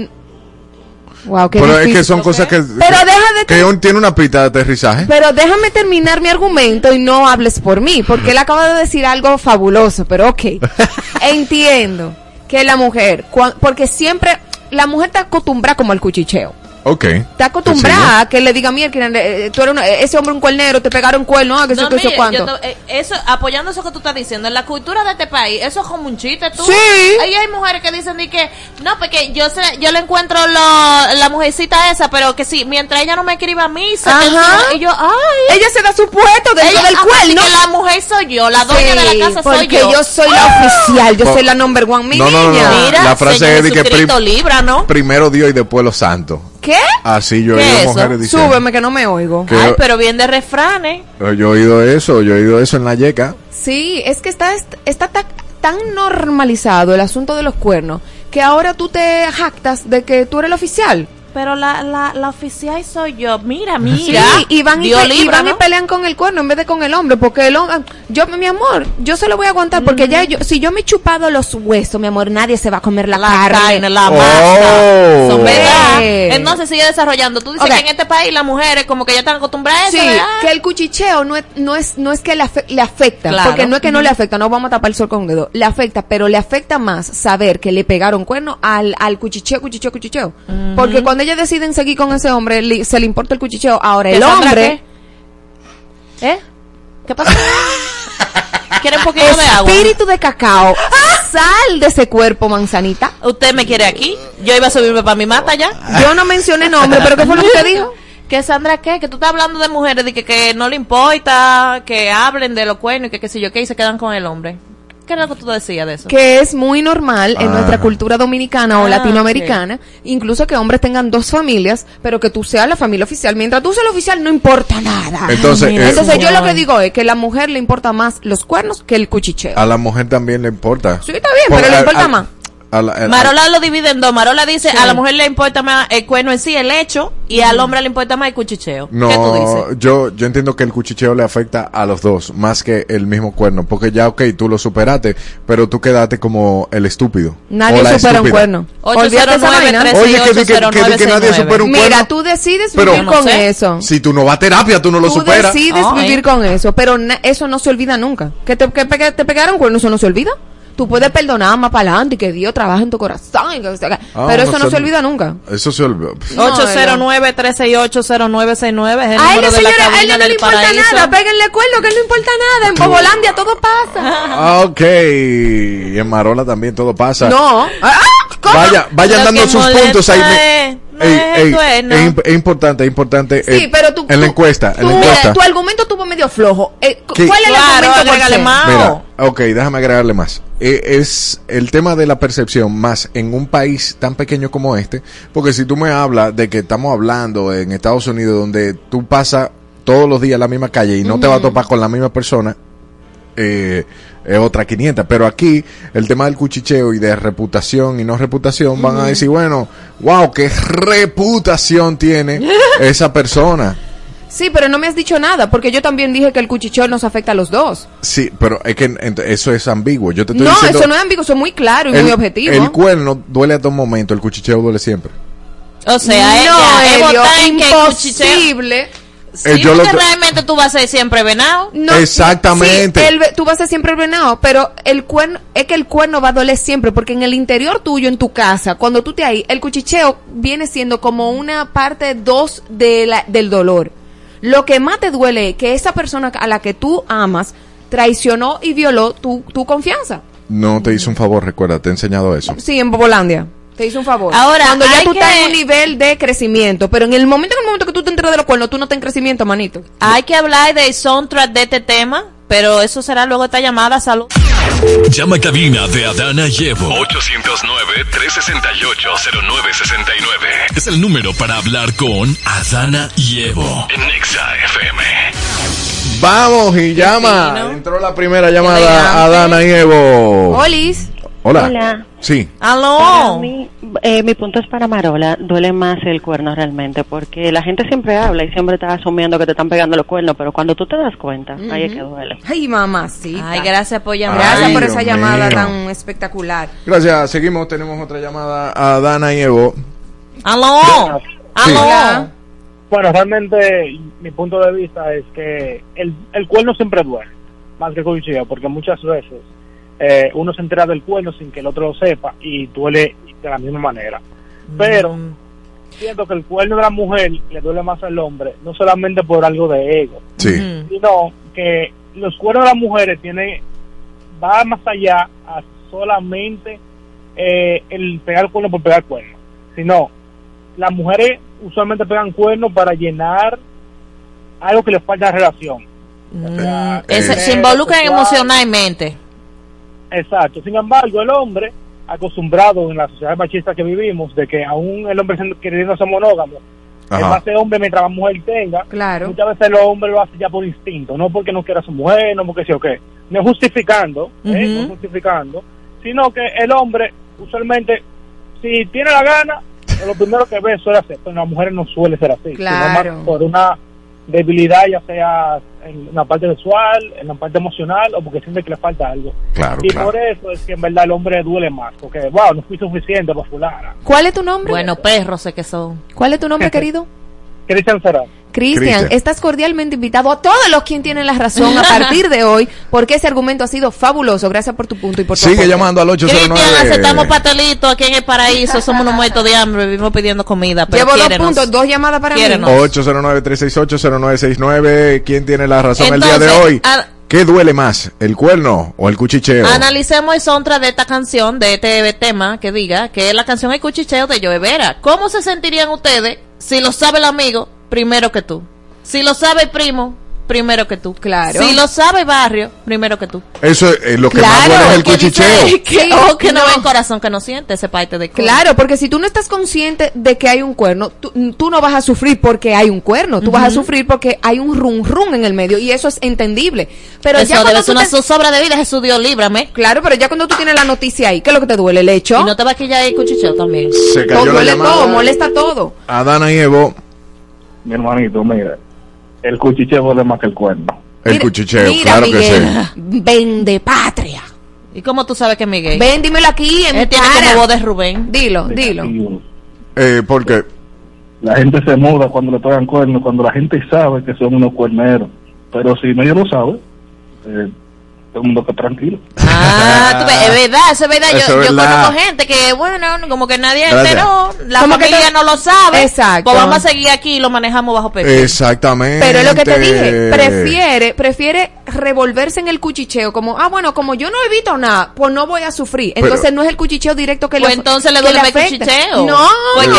Wow, qué Pero es que son cosas que... Pero que, deja de que un- tiene una pista de aterrizaje. Pero déjame terminar mi argumento y no hables por mí, porque él acaba de decir algo fabuloso, pero ok. Entiendo que la mujer, cua- porque siempre la mujer está acostumbrada como al cuchicheo. Ok. Está acostumbrada a que le diga, mira, eh, tú eres una- ese hombre un cuernero, te pegaron cuerno, ah, que No, qué, sé mire, cuánto. yo te- eh, eso, apoyando eso que tú estás diciendo, en la cultura de este país, eso es como un chiste, tú. Sí. Ahí hay mujeres que dicen que, no, porque yo sé, yo le encuentro lo- la mujercita esa, pero que sí, mientras ella no me escriba a mí, se Ajá. y yo, ay. Ella se da su puesto dentro Ella- del ah, cuerno. que la mujer soy yo, la dueña de la casa soy porque yo. yo soy la oficial, yo soy la number one, mi No, no, no, niña. no. Mira, La frase es de que prim- libra, ¿no? primero Dios y después los santos. ¿Qué? Así yo he ¿Qué oído eso? mujeres diciendo. Súbeme que no me oigo. Ay, yo- pero bien de refranes. Yo he oído eso, yo he oído eso en la yeca. Sí, es que está, está ta- tan normalizado el asunto de los cuernos que ahora tú te jactas de que tú eres el oficial. Pero la, la, la oficial soy yo. Mira, mira. Sí, y van, y, van y pelean con el cuerno en vez de con el hombre, porque el hombre, yo, mi amor, yo se lo voy a aguantar, porque ya yo, si yo me he chupado los huesos, mi amor, nadie se va a comer la, la carne. carne, la Oh. masa. Son verdad. Entonces sigue desarrollando. Tú dices que en este país las mujeres como que ya están acostumbradas a eso, Sí, ¿verdad? que el cuchicheo no es, no es, no es que le, afe- le afecta, Claro. porque no es que no le afecta, no vamos a tapar el sol con un dedo, le afecta, pero le afecta más saber que le pegaron cuerno al, al cuchicheo, cuchicheo, cuchicheo. Porque cuando ellas deciden seguir con ese hombre, li- se le importa el cuchicheo. Ahora, ¿Que el hombre, ¿Eh? ¿Qué pasa? ¿Quiere un poquito de agua? espíritu de cacao, sal de ese cuerpo, manzanita. ¿Usted me quiere aquí? Yo iba a subirme para mi mata ya. Yo no mencioné nombre, pero ¿qué fue lo que usted dijo? Que Sandra, ¿qué? Que tú estás hablando de mujeres de que, que no le importa que hablen de los cuernos y que qué sé yo qué y se quedan con el hombre. ¿Qué era lo que tú decías de eso? que es muy normal en Ah. nuestra cultura dominicana o Ah, latinoamericana, incluso que hombres tengan dos familias, pero que tú seas la familia oficial. Mientras tú seas la oficial, no importa nada. Entonces, mira, eh, Entonces yo Ay. lo que digo es que a la mujer le importa más los cuernos que el cuchicheo. a la mujer también le importa. Sí, está bien, pero le importa a- más. A la- a- Marola lo divide en dos. Marola dice, Sí. a la mujer le importa más el cuerno en sí, el hecho, y al hombre le importa más el cuchicheo. ¿Qué tú No, dices? yo, yo entiendo que el cuchicheo le afecta a los dos, más que el mismo cuerno, porque ya, ok, tú lo superaste, pero tú quedaste como el estúpido. Nadie supera un cuerno. Olvídate esa vaina. 809 Oye, que, que, que, que nadie supera un Mira, cuerno. tú decides Pero- vivir No con sé. eso. Si tú no vas a terapia, tú no lo Tú superas. decides Ay. vivir con eso, pero na- eso no se olvida nunca. Que te, que te pegaron cuerno, eso no se olvida. Tú puedes perdonar más para adelante y que Dios trabaje en tu corazón. y que- Ah, pero eso no se- se olvida nunca. Eso se olvidó. No, 809-368-0969 es el A él, número de la señora, a él no le importa paraíso. nada. Péguenle cuerno, que no importa nada. En Bobolandia todo pasa. Ah, ok. Y en Marola también todo pasa. No. Ah, ¿cómo? Vaya, vayan dando sus puntos ahí. es- no Ey, es ey, es, imp- es importante, es importante. Sí, eh, pero tú. En la tú- encuesta, en la encuesta. tu argumento estuvo medio flojo. Eh. ¿Cuál es el argumento más. Mira, ok, déjame agregarle más. Eh, es el tema de la percepción más en un país tan pequeño como este, porque si tú me hablas de que estamos hablando en Estados Unidos donde tú pasas todos los días la misma calle y no te vas a topar con la misma persona, eh, es otra 500. Pero aquí, el tema del cuchicheo y de reputación y no reputación, van a decir, bueno, wow, qué reputación tiene esa persona. Sí, pero no me has dicho nada, porque yo también dije que el cuchicheo nos afecta a los dos. Sí, pero es que eso es ambiguo. Yo te estoy No, diciendo, eso no es ambiguo, eso es muy claro y el, muy objetivo. El cuerno duele a todo momento, el cuchicheo duele siempre. O sea, no, ella es que imposible Sí, Eh, yo lo realmente tú vas a ser siempre venado. No, Exactamente. sí, el tú vas a ser siempre el venado, pero el cuerno, es que el cuerno va a doler siempre, porque en el interior tuyo, en tu casa, cuando tú te ahí, el cuchicheo viene siendo como una parte dos de la, del dolor. Lo que más te duele es que esa persona a la que tú amas traicionó y violó tu, tu confianza. No te hizo un favor, recuerda, te he enseñado eso. Sí, en Bobolandia. Te hizo un favor. Ahora, cuando ya tú estás en un nivel de crecimiento, pero en el momento en el momento que tú te enteras de los cuernos, tú no estás en crecimiento, manito. Hay que hablar del soundtrack de este tema, pero eso será luego esta llamada. Salud. Llama a cabina de Adana y Evo. 809-368-0969. Es el número para hablar con Adana y Evo. En Exa FM. Vamos y llama. Entró la primera llamada a Dana y Evo. Olis. Hola. Hola. Sí. Para Aló. mí, eh, mi punto es para Marola, duele más el cuerno realmente, porque la gente siempre habla y siempre está asumiendo que te están pegando los cuernos, pero cuando tú te das cuenta, ahí es que duele. Ay, mamacita. Ay, gracias por llamar. Gracias Ay, por Dios esa llamada mío. tan espectacular. Gracias. Seguimos. Tenemos otra llamada a Dana y Evo. Aló. Sí. Aló. Bueno, realmente mi punto de vista es que el, el cuerno siempre duele, más que cuchillo, porque muchas veces eh, uno se entera del cuerno sin que el otro lo sepa y duele de la misma manera. Pero siento que el cuerno de la mujer le duele más al hombre, no solamente por algo de ego, Sí. sino que los cuernos de las mujeres tienen, va más allá a solamente eh, el pegar cuerno por pegar cuerno, sino las mujeres usualmente pegan cuernos para llenar algo que les falta en la relación. O sea, Eh, se involucran emocionalmente. Exacto. Sin embargo, el hombre, acostumbrado en la sociedad machista que vivimos, de que aún el hombre siendo- queriendo ser monógamo, Ajá. él va a ser hombre mientras la mujer tenga. Claro. Muchas veces el hombre lo hace ya por instinto, no porque no quiera a su mujer, no porque sí o qué. No es justificando, ¿eh? No es justificando, sino que el hombre, usualmente, si tiene la gana, lo primero que ve suele hacer, pero en las mujeres no suele ser así, Claro. sino más por una debilidad, ya sea en la parte sexual, en la parte emocional, o porque siente que le falta algo. Claro, Y claro. por eso es que en verdad el hombre duele más, porque, wow, no fui suficiente para fulana. ¿Cuál es tu nombre? Bueno, perros sé que son. ¿Cuál es tu nombre, querido? Cristian Serrano. Cristian, Cristian. estás cordialmente invitado a todos los quien tienen la razón a partir de hoy, porque ese argumento ha sido fabuloso. Gracias por tu punto y por tu Sigue aporte. llamando al Cristian, 809. aceptamos pastelitos aquí en el paraíso. Somos unos muertos de hambre. Vivimos pidiendo comida. Pero Llevo dos puntos, dos llamadas para Quiérenos. mí. 809-368-0969. ¿Quién tiene la razón el día de Entonces, hoy? a- ¿Qué duele más, el cuerno o el cuchicheo? Analicemos el soundtrack de esta canción, de este tema que diga que es la canción El Cuchicheo de Joe Vera. ¿Cómo se sentirían ustedes si lo sabe el amigo primero que tú? Si lo sabe primo primero que tú. Claro. Si lo sabe barrio primero que tú. Eso es eh, lo que más Claro, duele es el Que dice cuchicheo. Que, Sí, oh, que no, no. ve el corazón que no siente ese parte de. Claro, porque si tú no estás consciente de que hay un cuerno, tú, tú no vas a sufrir porque hay un cuerno, tú vas a sufrir porque hay un rum rum en el medio y eso es entendible. Pero Eso ya cuando debe ser una te- zozobra de vida, Jesús Dios, líbrame. Claro, pero ya cuando tú tienes la noticia ahí, ¿qué es lo que te duele? ¿El hecho? Y no te va a quillar el cuchicheo también. Se O cayó la duele todo, llamada. molesta todo. Adana y Evo, Mi hermanito, mira, el cuchicheo duele más que el cuerno. el Mira- cuchicheo, mira, claro que Miguel, sí. Vende patria. ¿Y cómo tú sabes que es Miguel? Ven, dímelo aquí en Él tiene cara. como voz de Rubén. Dilo, dilo. Eh, porque La gente se muda cuando le pegan cuernos, cuando la gente sabe que son unos cuerneros. Pero si no, ellos lo saben, eh, todo el mundo está tranquilo. Ah, tú es verdad, eso es verdad. Yo, Eso yo verdad. conozco gente que, bueno, como que nadie Gracias. enteró, la Como que familia te- no lo sabe. Exacto. Pues vamos a seguir aquí y lo manejamos bajo perfil. exactamente. Pero es lo que te dije, prefiere, prefiere revolverse en el cuchicheo, como, ah, bueno, como yo no he visto nada, pues no voy a sufrir. Pero- Entonces no es el cuchicheo directo que Pues le entonces le que duele el cuchicheo. No, Porque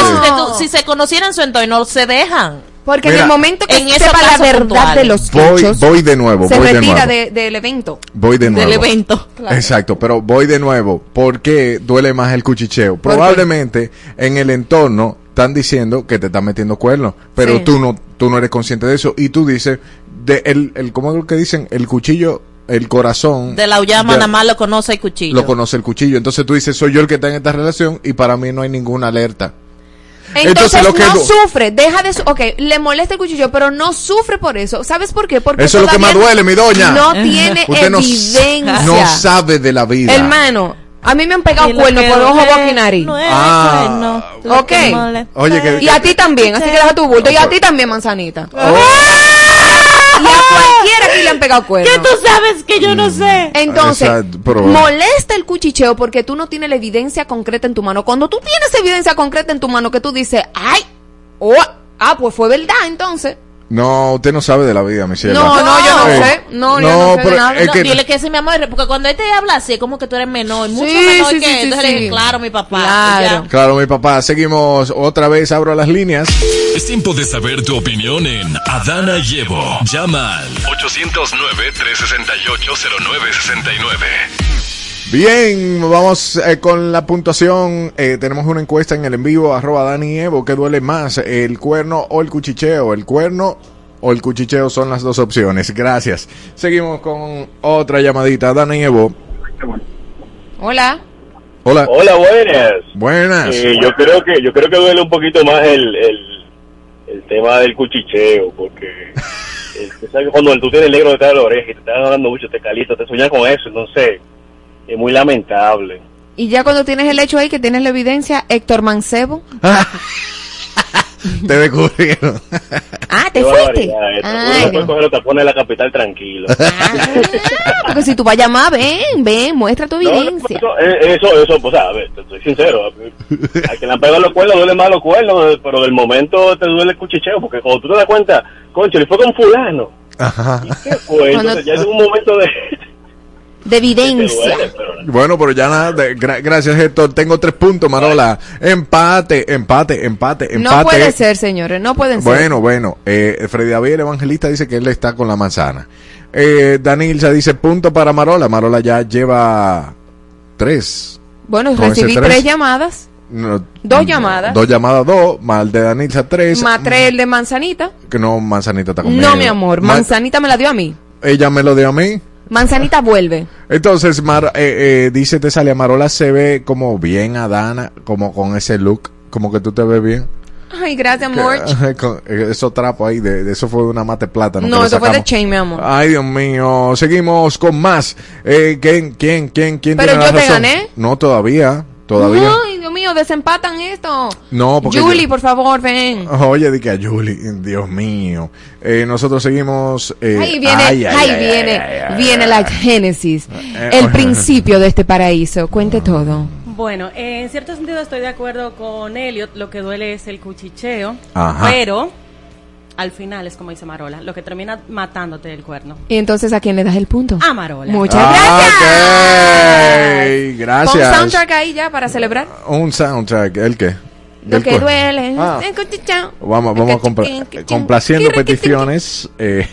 si, si se conocieran en su entorno, se dejan. Porque en el momento que en sepa la verdad de los Voy, hechos, voy de nuevo, se voy de retira nuevo. de- del evento. Voy de nuevo. Del evento. Exacto, pero voy de nuevo. ¿Por qué duele más el cuchicheo? Probablemente en el entorno están diciendo que te están metiendo cuernos, pero Sí. tú no tú no eres consciente de eso y tú dices de el el cómo es lo que dicen el cuchillo, el corazón De la llama de- nada más lo conoce el cuchillo. lo conoce el cuchillo. Entonces tú dices, soy yo el que está en esta relación y para mí no hay ninguna alerta. Entonces, Entonces, lo que no du- sufre, deja de, su ok, le molesta el cuchillo, pero no sufre por eso. ¿Sabes por qué? Porque Eso es lo que todavía más duele, mi doña. No tiene Usted no, evidencia. no sabe de la vida. Hermano, A mí me han pegado cuernos por ojo, boca y nariz. Ah. Ok. Oye, que- Y a ti también, así que deja tu bulto. Y a ti también, manzanita. Y a cualquiera aquí le han pegado cuernos. ¿Qué tú sabes que yo no sé? Entonces, Exacto, pero- molesta el cuchicheo porque tú no tienes la evidencia concreta en tu mano. Cuando tú tienes evidencia concreta en tu mano que tú dices, ay, oh, ah, pues fue verdad entonces. No, usted no sabe de la vida, mi cielo. No, no, yo no sé. No, yo no, no sé de pero nada. es No, que- dile que sí, mi amor, porque cuando él te habla así, es como que tú eres menor, mucho Sí, menor sí, que sí, Entonces le dije, claro, mi papá. Claro. ya. Claro, mi papá. Seguimos otra vez. Abro las líneas. Es tiempo de saber tu opinión en Adana y Evo. Llama al 809-368-0969. Bien, vamos eh, con la puntuación. Eh, tenemos una encuesta en el en vivo, arroba Dani Evo. ¿Qué duele más, el cuerno o el cuchicheo? El cuerno o el cuchicheo son las dos opciones. Gracias. Seguimos con otra llamadita. Dani Evo. Hola. Hola. Hola, buenas. Buenas. Eh, yo creo que yo creo que duele un poquito más el, el, el tema del cuchicheo, porque sabes cuando tú tienes el negro detrás de la oreja y te están hablando mucho, te calienta, te sueñas con eso, entonces es muy lamentable. Y ya cuando tienes el hecho ahí que tienes la evidencia, Héctor Mancebo. Te descubrieron. Ah, te fuiste. Uno no coger los tapones de la capital tranquilo. Porque si tú vas a llamar, ven, ven, muestra tu No, no, evidencia. eso, eh, eso, eso, pues, a ver, te soy sincero. Al que le han pegado los cuernos duele más los cuernos, pero del momento te duele el cuchicheo, porque cuando tú te das cuenta, concho, le fue con fulano. Ajá. ¿Qué fue? Entonces ya es un momento de... De evidencia. Bueno, pero ya nada. de- gra- gracias, Héctor. Tengo tres puntos, Marola. Empate, empate, empate, empate. No puede ser, señores, no pueden ser. Bueno, bueno, eh, Freddy David, el evangelista, dice que él está con la manzana. Eh, Danilza dice punto para Marola. Marola ya lleva tres. Bueno, recibí tres. tres llamadas, No, dos llamadas, dos llamadas, dos. Mal de Danilza, tres. más tres el de manzanita. Que no, manzanita está conmigo. No, mi amor, Ma- manzanita me la dio a mí. ella me lo dio a mí. Manzanita vuelve. Entonces, Mar- eh, eh, dice Tesalia, Marola se ve como bien Adana, como con ese look, como que tú te ves bien. Ay, gracias, amor. Esos trapos ahí, de, de eso fue de una mate que No, eso fue de. Chain, mi amor. Ay, Dios mío. Seguimos con más. Eh, ¿Quién, quién, quién, quién Pero tiene la yo te razón? gané. No, todavía. Todavía. Ay, Dios mío, desempatan esto. No, porque Julie, yo- por favor, ven. Oye, di que a Julie, Dios mío. Eh, nosotros seguimos. eh, Ahí viene, ay, ahí ay, viene, ay, ay, viene la génesis, Eh, el oye. principio de este paraíso. Cuente todo. Bueno, en cierto sentido estoy de acuerdo con Elliot, lo que duele es el cuchicheo, Ajá. pero al final es como dice Marola, lo que termina matándote el cuerno. Y entonces, ¿a quién le das el punto? A Marola. Muchas Ah, gracias. ok, Gracias. Pon soundtrack ahí ya para celebrar. Un soundtrack. ¿El qué? Lo que cuerno. duele. Ah. El. Vamos, vamos a compla- complaciendo peticiones. Eh,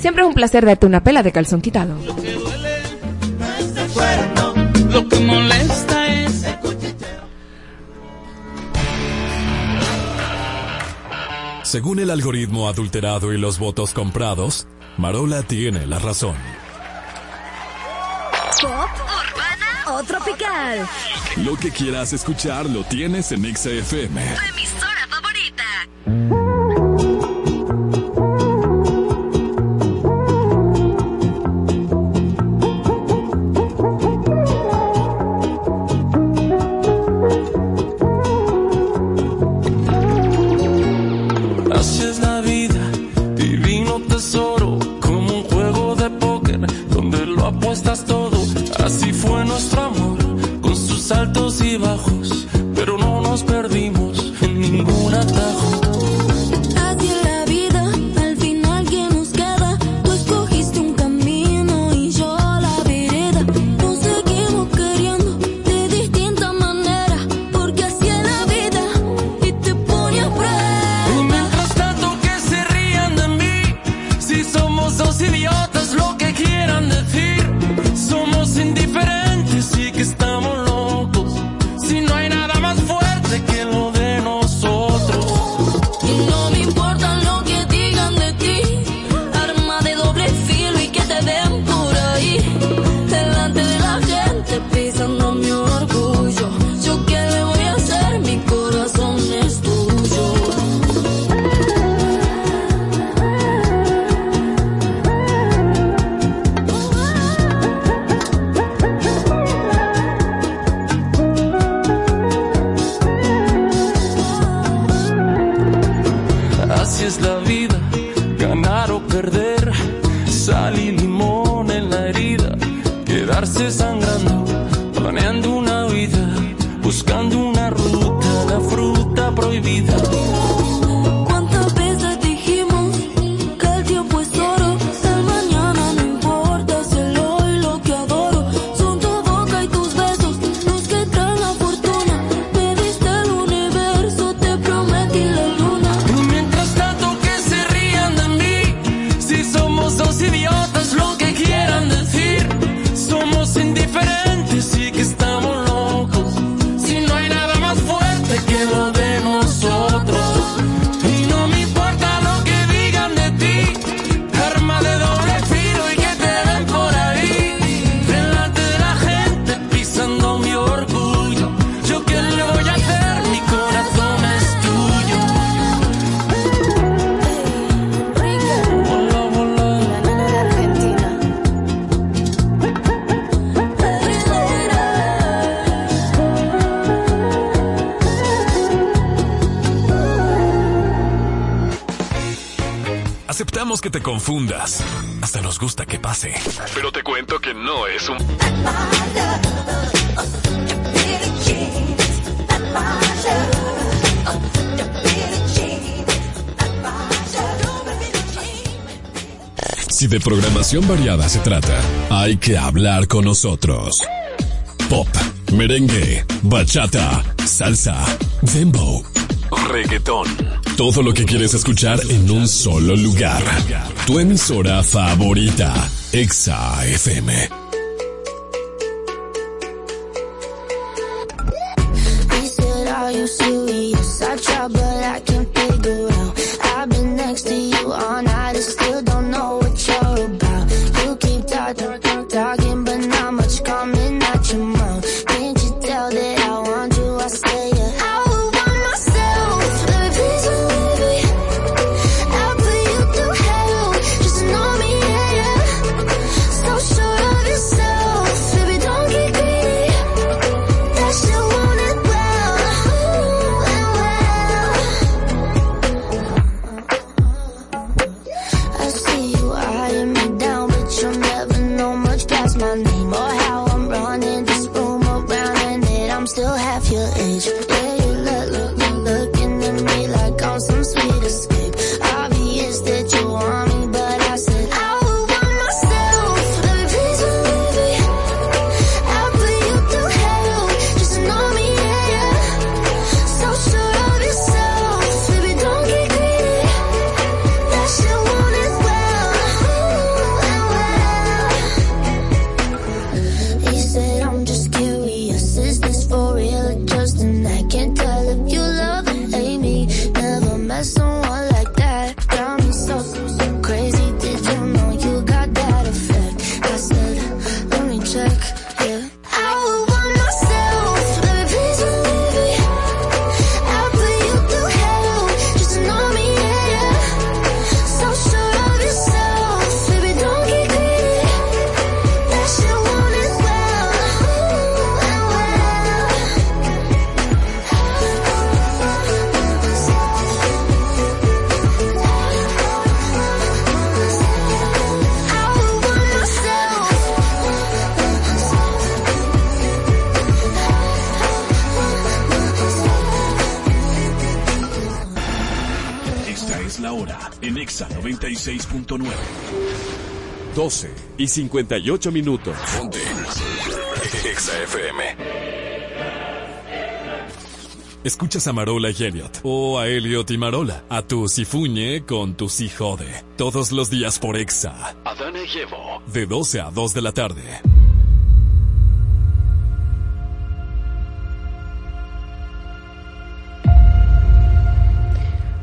Siempre es un placer darte una pela de calzón quitado. Lo que molesta Según el algoritmo adulterado y los votos comprados, Marola tiene la razón. Pop, urbana o tropical. Lo que quieras escuchar lo tienes en XFM. Tu emisora favorita. Altos y bajos, de programación variada se trata, hay que hablar con nosotros. Pop, merengue, bachata, salsa, dembow, reggaetón. Todo lo que quieres escuchar en un solo lugar. Tu emisora favorita, Exa FM. Y 58 minutos. Ponte. Exa FM. Escuchas a Marola y Elliot, o a Elliot y Marola, a tu Sifuñe con tu si jode. Todos los días por Exa, Adana y Evo. de 12 a 2 de la tarde.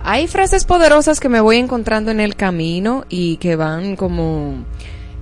Hay frases poderosas que me voy encontrando en el camino y que van como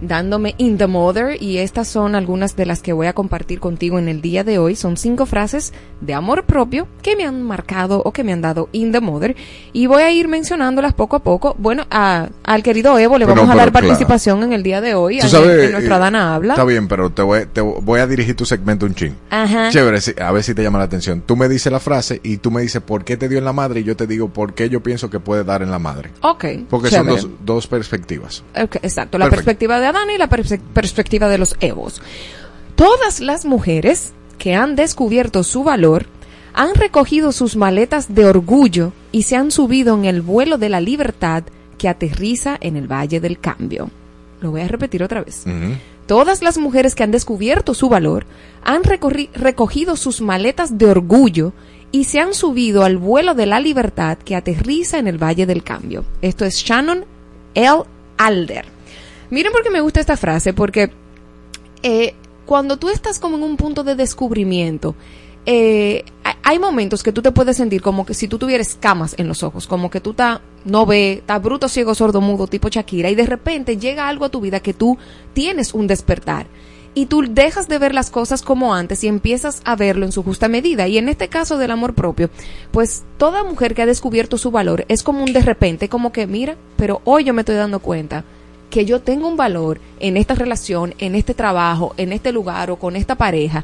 dándome in the mother y estas son algunas de las que voy a compartir contigo en el día de hoy. Son cinco frases de amor propio que me han marcado o que me han dado in the mother y voy a ir mencionándolas poco a poco. Bueno, a- al querido Evo le Pero, vamos a dar claro. participación en el día de hoy Tú sabes, en nuestra eh, Dana Habla. Está bien, pero te voy, te voy a dirigir tu segmento un chin. Ajá. Chévere, a ver si te llama la atención. Tú me dices la frase y tú me dices por qué te dio en la madre y yo te digo por qué yo pienso que puede dar en la madre. Ok. Porque son dos, dos perspectivas. Ok, exacto, la Perfecto. perspectiva de Y la perspectiva de los Evos. Todas las mujeres que han descubierto su valor han recogido sus maletas de orgullo y se han subido en el vuelo de la libertad que aterriza en el Valle del Cambio. Lo voy a repetir otra vez. Todas las mujeres que han descubierto su valor han recogido sus maletas de orgullo y se han subido al vuelo de la libertad que aterriza en el Valle del Cambio. Esto es Shannon L. Alder. Miren por qué me gusta esta frase, porque eh, cuando tú estás como en un punto de descubrimiento, eh, hay- hay momentos que tú te puedes sentir como que si tú tuvieras camas en los ojos, como que tú ta- no ves, estás bruto, ciego, sordo, mudo, tipo Shakira, y de repente llega algo a tu vida que tú tienes un despertar. Y tú dejas de ver las cosas como antes y empiezas a verlo en su justa medida. Y en este caso del amor propio, pues toda mujer que ha descubierto su valor es como un de repente, como que mira, pero hoy yo me estoy dando cuenta que yo tengo un valor en esta relación, en este trabajo, en este lugar o con esta pareja,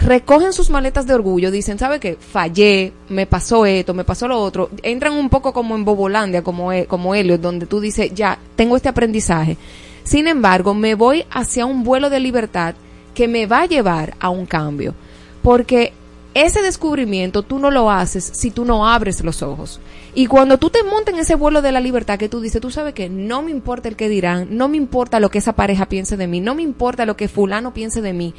recogen sus maletas de orgullo, dicen, ¿sabe qué? Fallé, me pasó esto, me pasó lo otro. Entran un poco como en Bobolandia, como, E- como donde tú dices, ya, tengo este aprendizaje. Sin embargo, me voy hacia un vuelo de libertad que me va a llevar a un cambio. Porque ese descubrimiento tú no lo haces si tú no abres los ojos. Y cuando tú te montas en ese vuelo de la libertad que tú dices, tú sabes que no me importa el que dirán, no me importa lo que esa pareja piense de mí, no me importa lo que fulano piense de mí.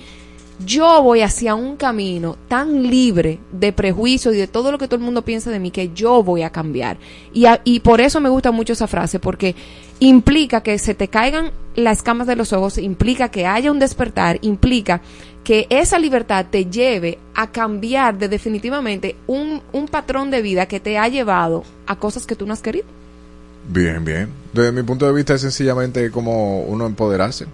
Yo voy hacia un camino tan libre de prejuicios y de todo lo que todo el mundo piensa de mí que yo voy a cambiar. Y, y por eso me gusta mucho esa frase, porque implica que se te caigan las escamas de los ojos, implica que haya un despertar, implica que esa libertad te lleve a cambiar de definitivamente un, un patrón de vida que te ha llevado a cosas que tú no has querido. Bien, bien. Desde mi punto de vista es sencillamente como uno empoderarse.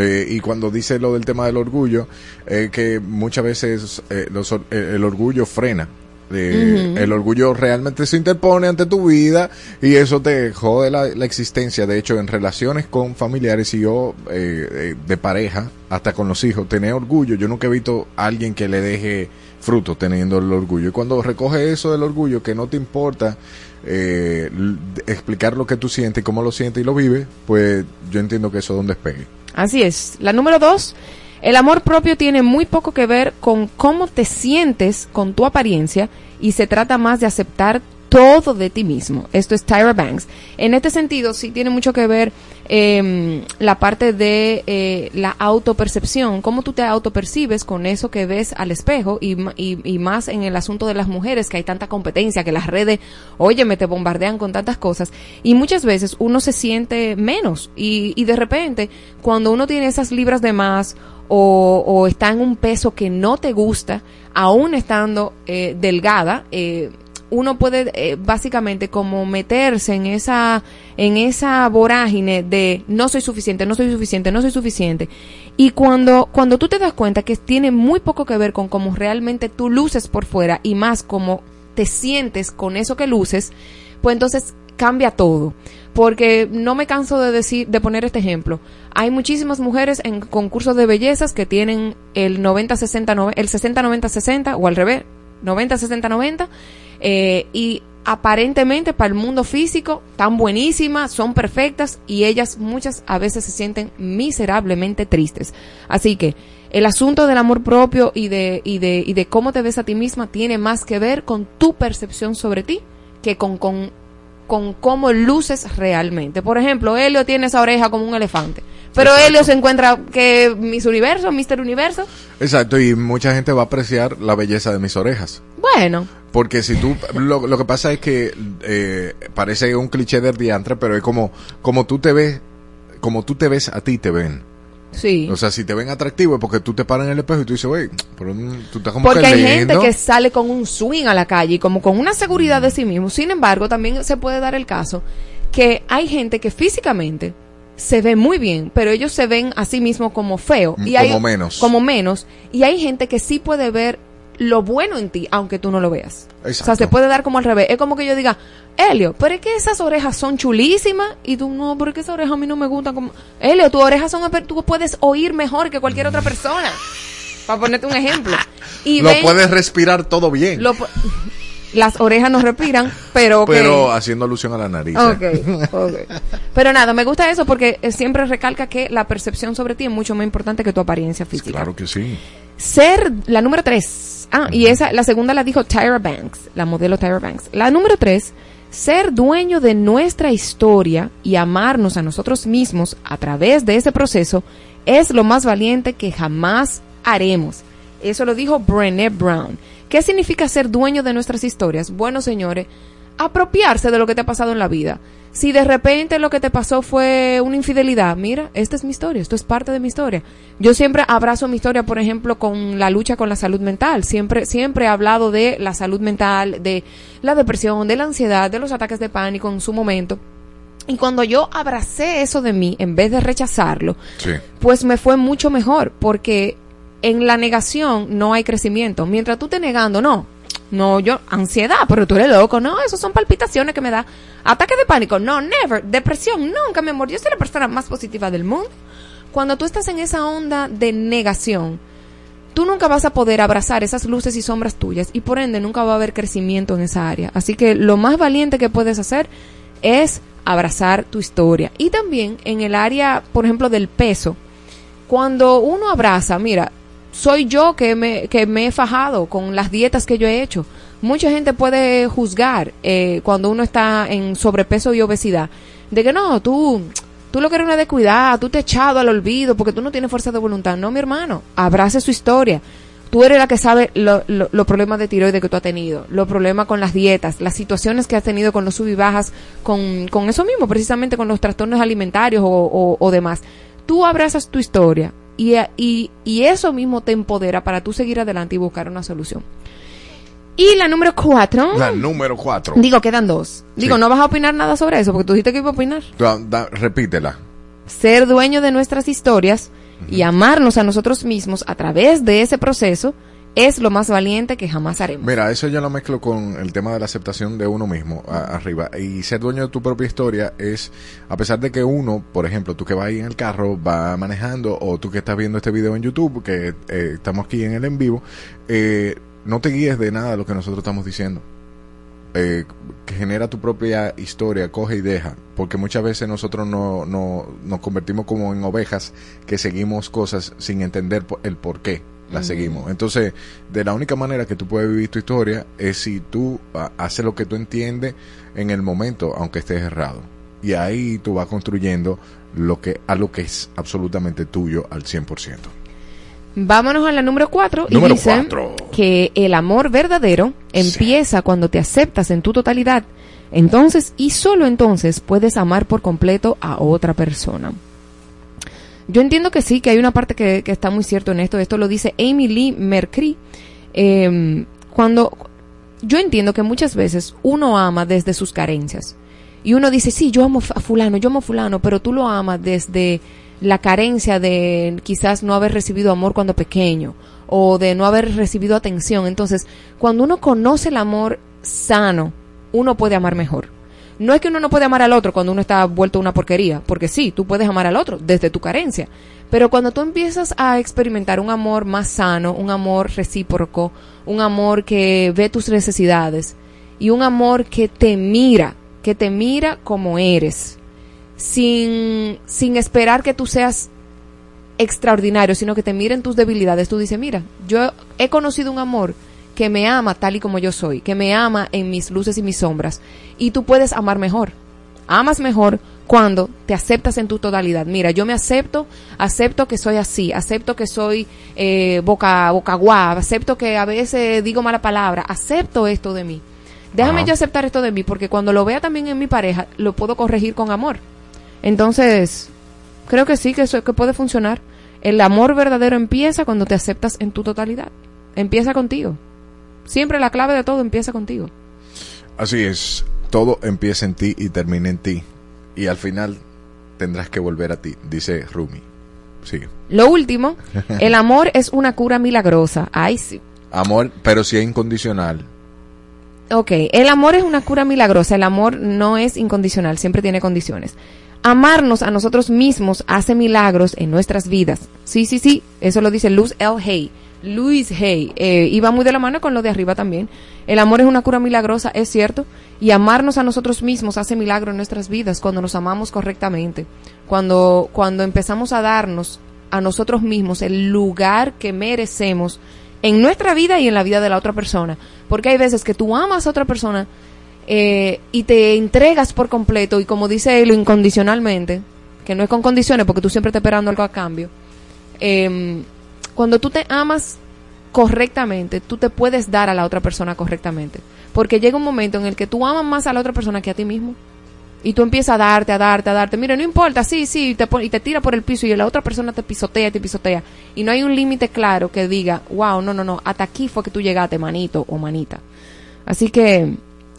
Eh, y cuando dice lo del tema del orgullo, eh, que muchas veces eh, los el orgullo frena. Eh. El orgullo realmente se interpone ante tu vida y eso te jode la, la existencia. De hecho, en relaciones con familiares y yo eh, eh, de pareja, hasta con los hijos, tener orgullo. Yo nunca he visto a alguien que le deje fruto teniendo el orgullo. Y cuando recoge eso del orgullo, que no te importa eh, explicar lo que tú sientes, cómo lo sientes y lo vives, pues yo entiendo que eso es un despegue. Así es. La número dos, el amor propio tiene muy poco que ver con cómo te sientes con tu apariencia y se trata más de aceptar todo de ti mismo. Esto es Tyra Banks. En este sentido, sí tiene mucho que ver em, la parte de eh, la autopercepción, cómo tú te autopercibes con eso que ves al espejo y, y, y más en el asunto de las mujeres, que hay tanta competencia, que las redes, oye, me te bombardean con tantas cosas y muchas veces uno se siente menos y, y de repente cuando uno tiene esas libras de más o, o está en un peso que no te gusta, aún estando eh, delgada, eh, uno puede eh, básicamente como meterse en esa en esa vorágine de no soy suficiente, no soy suficiente, no soy suficiente. Y cuando cuando tú te das cuenta que tiene muy poco que ver con cómo realmente tú luces por fuera y más cómo te sientes con eso que luces, pues entonces cambia todo. Porque no me canso de decir, de poner este ejemplo. Hay muchísimas mujeres en concursos de bellezas que tienen el 90, 60, nove- el 60, 90, 60 o al revés, 90, 60, 90 eh, y aparentemente para el mundo físico están buenísimas, son perfectas y ellas muchas a veces se sienten miserablemente tristes. Así que el asunto del amor propio y de, y de, y de cómo te ves a ti misma tiene más que ver con tu percepción sobre ti que con, con, con cómo luces realmente. Por ejemplo, Helio tiene esa oreja como un elefante. Pero Helio se encuentra que Miss Universo, Mister Universo. Exacto, y mucha gente va a apreciar la belleza de mis orejas. Bueno, Porque si tú, lo, lo que pasa es que eh, parece un cliché del diantre, pero es como, como tú te ves, como tú te ves a ti te ven. sí. O sea, si te ven atractivo es porque tú te paras en el espejo y tú dices, mm, tú estás como Porque que hay lindo". gente que sale con un swing a la calle y como con una seguridad de sí mismo. Sin embargo, también se puede dar el caso que hay gente que físicamente se ve muy bien, pero ellos se ven a sí mismos como feo. Mm, Y hay, como menos. Como menos. Y hay gente que sí puede ver lo bueno en ti, aunque tú no lo veas. O sea, Exacto. se puede dar como al revés. Es como que yo diga, Helio, pero es que esas orejas son chulísimas. Y tú, no, pero es que esas orejas a mí no me gustan. Como... Helio, tus orejas son, tú puedes oír mejor que cualquier otra persona. Para ponerte un ejemplo. Y lo ven- puedes respirar todo bien. lo las orejas no respiran, pero. Pero haciendo alusión a la nariz. ¿eh? Ok, ok. Pero nada, me gusta eso porque eh, siempre recalca que la percepción sobre ti es mucho más importante que tu apariencia física. Claro que sí. Ser la número tres. Ah, y esa, la segunda la dijo Tyra Banks, la modelo Tyra Banks. La número tres, ser dueño de nuestra historia y amarnos a nosotros mismos a través de ese proceso es lo más valiente que jamás haremos. Eso lo dijo Brené Brown. ¿Qué significa ser dueño de nuestras historias? Bueno, señores, apropiarse de lo que te ha pasado en la vida. Si de repente lo que te pasó fue una infidelidad, mira, esta es mi historia, esto es parte de mi historia. Yo siempre abrazo mi historia, por ejemplo, con la lucha con la salud mental. Siempre, siempre he hablado de la salud mental, de la depresión, de la ansiedad, de los ataques de pánico en su momento. Y cuando yo abracé eso de mí, en vez de rechazarlo, Sí. pues me fue mucho mejor, porque en la negación no hay crecimiento. Mientras tú estés negando, no, no, yo, ansiedad, pero tú eres loco, no, eso son palpitaciones que me da. Ataque de pánico, no, never. Depresión, nunca, mi amor, yo soy la persona más positiva del mundo. Cuando tú estás en esa onda de negación, tú nunca vas a poder abrazar esas luces y sombras tuyas y por ende nunca va a haber crecimiento en esa área. Así que lo más valiente que puedes hacer es abrazar tu historia. Y también en el área, por ejemplo, del peso. Cuando uno abraza, mira, soy yo que me, que me he fajado con las dietas que yo he hecho. Mucha gente puede juzgar eh, cuando uno está en sobrepeso y obesidad. De que no, tú, tú lo que eres una descuidada, tú te has echado al olvido porque tú no tienes fuerza de voluntad. No, mi hermano, abrace su historia. Tú eres la que sabe lo- lo- los problemas de tiroides que tú has tenido, los problemas con las dietas, las situaciones que has tenido con los sub y bajas, con, con eso mismo, precisamente con los trastornos alimentarios o, o- o demás. Tú abrazas tu historia y, y, y eso mismo te empodera para tú seguir adelante y buscar una solución. Y la número cuatro. La número cuatro. Digo, quedan dos. Digo, Sí. no vas a opinar nada sobre eso, porque tú dijiste que iba a opinar. Da- da- repítela. Ser dueño de nuestras historias y amarnos a nosotros mismos a través de ese proceso es lo más valiente que jamás haremos. Mira, eso yo lo mezclo con el tema de la aceptación de uno mismo arriba. Y ser dueño de tu propia historia es, a pesar de que uno, por ejemplo, tú que vas ahí en el carro, va manejando, o tú que estás viendo este video en YouTube, que eh, estamos aquí en el en vivo, eh, no te guíes de nada de lo que nosotros estamos diciendo. Eh, que genera tu propia historia, coge y deja, porque muchas veces nosotros no, no, nos convertimos como en ovejas que seguimos cosas sin entender el por qué Ujú. seguimos. Entonces, de la única manera que tú puedes vivir tu historia es si tú ah, haces lo que tú entiendes en el momento, aunque estés errado. Y ahí tú vas construyendo lo que, a lo que es absolutamente tuyo al 100%. Vámonos a la número cuatro y Número dice cuatro. que el amor verdadero empieza cuando te aceptas en tu totalidad. Entonces y solo entonces puedes amar por completo a otra persona. Yo entiendo que sí, que hay una parte que, está muy cierto en esto. Esto lo dice Amy Lee Mercury. Eh, cuando yo entiendo que muchas veces uno ama desde sus carencias. Y uno dice, sí, yo amo a fulano, yo amo a fulano, pero tú lo amas desde la carencia de quizás no haber recibido amor cuando pequeño o de no haber recibido atención. Entonces, cuando uno conoce el amor sano, uno puede amar mejor. No es que uno no puede amar al otro cuando uno está vuelto una porquería, porque sí, tú puedes amar al otro desde tu carencia. Pero cuando tú empiezas a experimentar un amor más sano, un amor recíproco, un amor que ve tus necesidades y un amor que te mira, que te mira como eres, sin, sin esperar que tú seas extraordinario, sino que te miren tus debilidades. Tú dices, mira, yo he conocido un amor que me ama tal y como yo soy, que me ama en mis luces y mis sombras, y tú puedes amar mejor. Amas mejor cuando te aceptas en tu totalidad. Mira, yo me acepto, acepto que soy así, acepto que soy eh, boca, boca guava, acepto que a veces digo mala palabra, acepto esto de mí. Déjame Ajá. yo aceptar esto de mí, porque cuando lo vea también en mi pareja, lo puedo corregir con amor. Entonces, creo que sí, que, eso, que puede funcionar. El amor verdadero empieza cuando te aceptas en tu totalidad. Empieza contigo. Siempre la clave de todo empieza contigo. Así es, todo empieza en ti y termina en ti. Y al final tendrás que volver a ti, dice Rumi. Sigue. Lo último, el amor es una cura milagrosa. Ay, sí. Amor, pero si es incondicional. Ok, el amor es una cura milagrosa. El amor no es incondicional, siempre tiene condiciones. Amarnos a nosotros mismos hace milagros en nuestras vidas. Sí, sí, sí, eso lo dice Luz L. Hay. Luis Hay, eh, y muy de la mano con lo de arriba también. El amor es una cura milagrosa, es cierto, y amarnos a nosotros mismos hace milagro en nuestras vidas cuando nos amamos correctamente, cuando, cuando empezamos a darnos a nosotros mismos el lugar que merecemos en nuestra vida y en la vida de la otra persona. Porque hay veces que tú amas a otra persona eh, y te entregas por completo y como dice él, incondicionalmente, que no es con condiciones porque tú siempre estás esperando algo a cambio. em, cuando tú te amas correctamente, tú te puedes dar a la otra persona correctamente. Porque llega un momento en el que tú amas más a la otra persona que a ti mismo. Y tú empiezas a darte, a darte, a darte. Mira, no importa, sí, sí, y te, y te tira por el piso y la otra persona te pisotea, te pisotea. Y no hay un límite claro que diga, wow, no, no, no, hasta aquí fue que tú llegaste, manito o manita. Así que,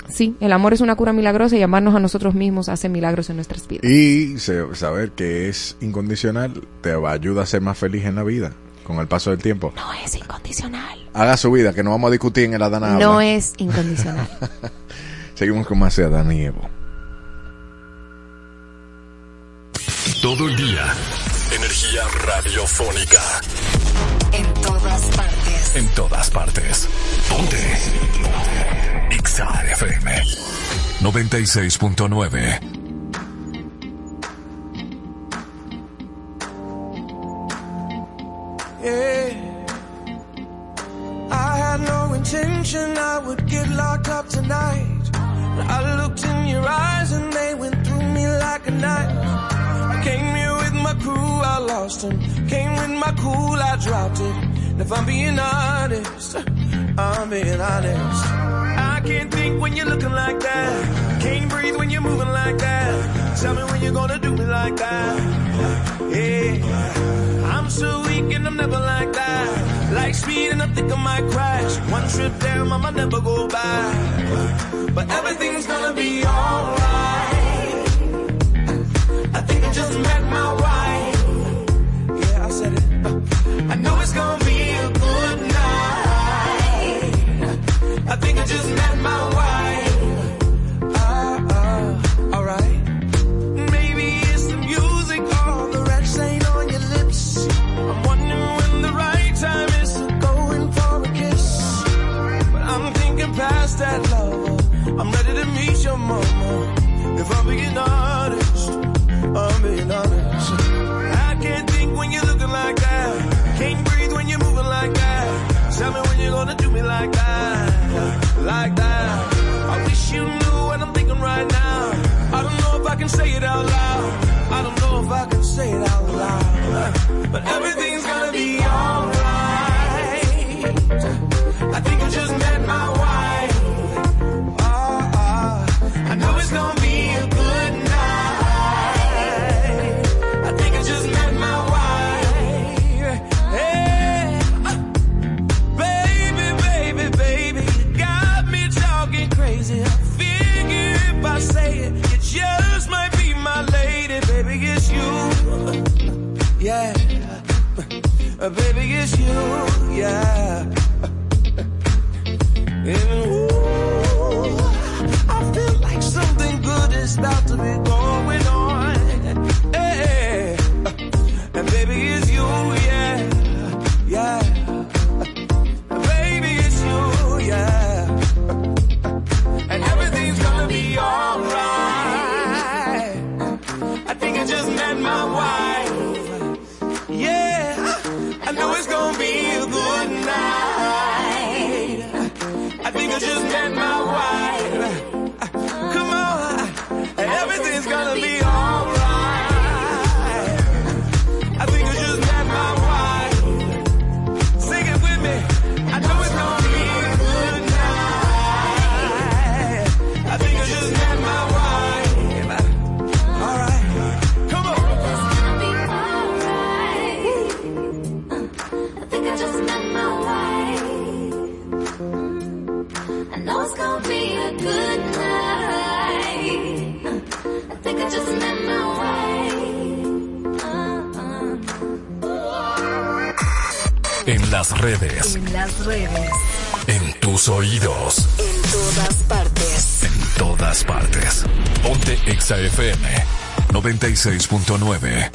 sí, el amor es una cura milagrosa y amarnos a nosotros mismos hace milagros en nuestras vidas. Y saber que es incondicional te va- ayuda a ser más feliz en la vida con el paso del tiempo. No es incondicional. Haga su vida, que no vamos a discutir en el Adana. No Habla. es incondicional. Seguimos con más de Adana y Evo. Todo el día. Energía radiofónica. En todas partes. En todas partes. Ponte. Ponte. Exa FM. 96.9. Yeah. I had no intention I would get locked up tonight. I looked in your eyes and they went through me like a knife. I came here with my crew, I lost them. Came with my cool, I dropped it. And if I'm being honest, I'm being honest. I can't think when you're looking like that. Can't breathe when you're moving like that. Tell me when you're gonna do me like that. Yeah. I'm so weak and I'm never like that. Like speed and I think I might crash. One trip down, I might never go back. But everything's gonna be alright. I think I just met my wife. Yeah, I said it. I know it's gonna be a good night. I think I just can say it out loud. I don't know if I can say it out loud. But everything's 96.9.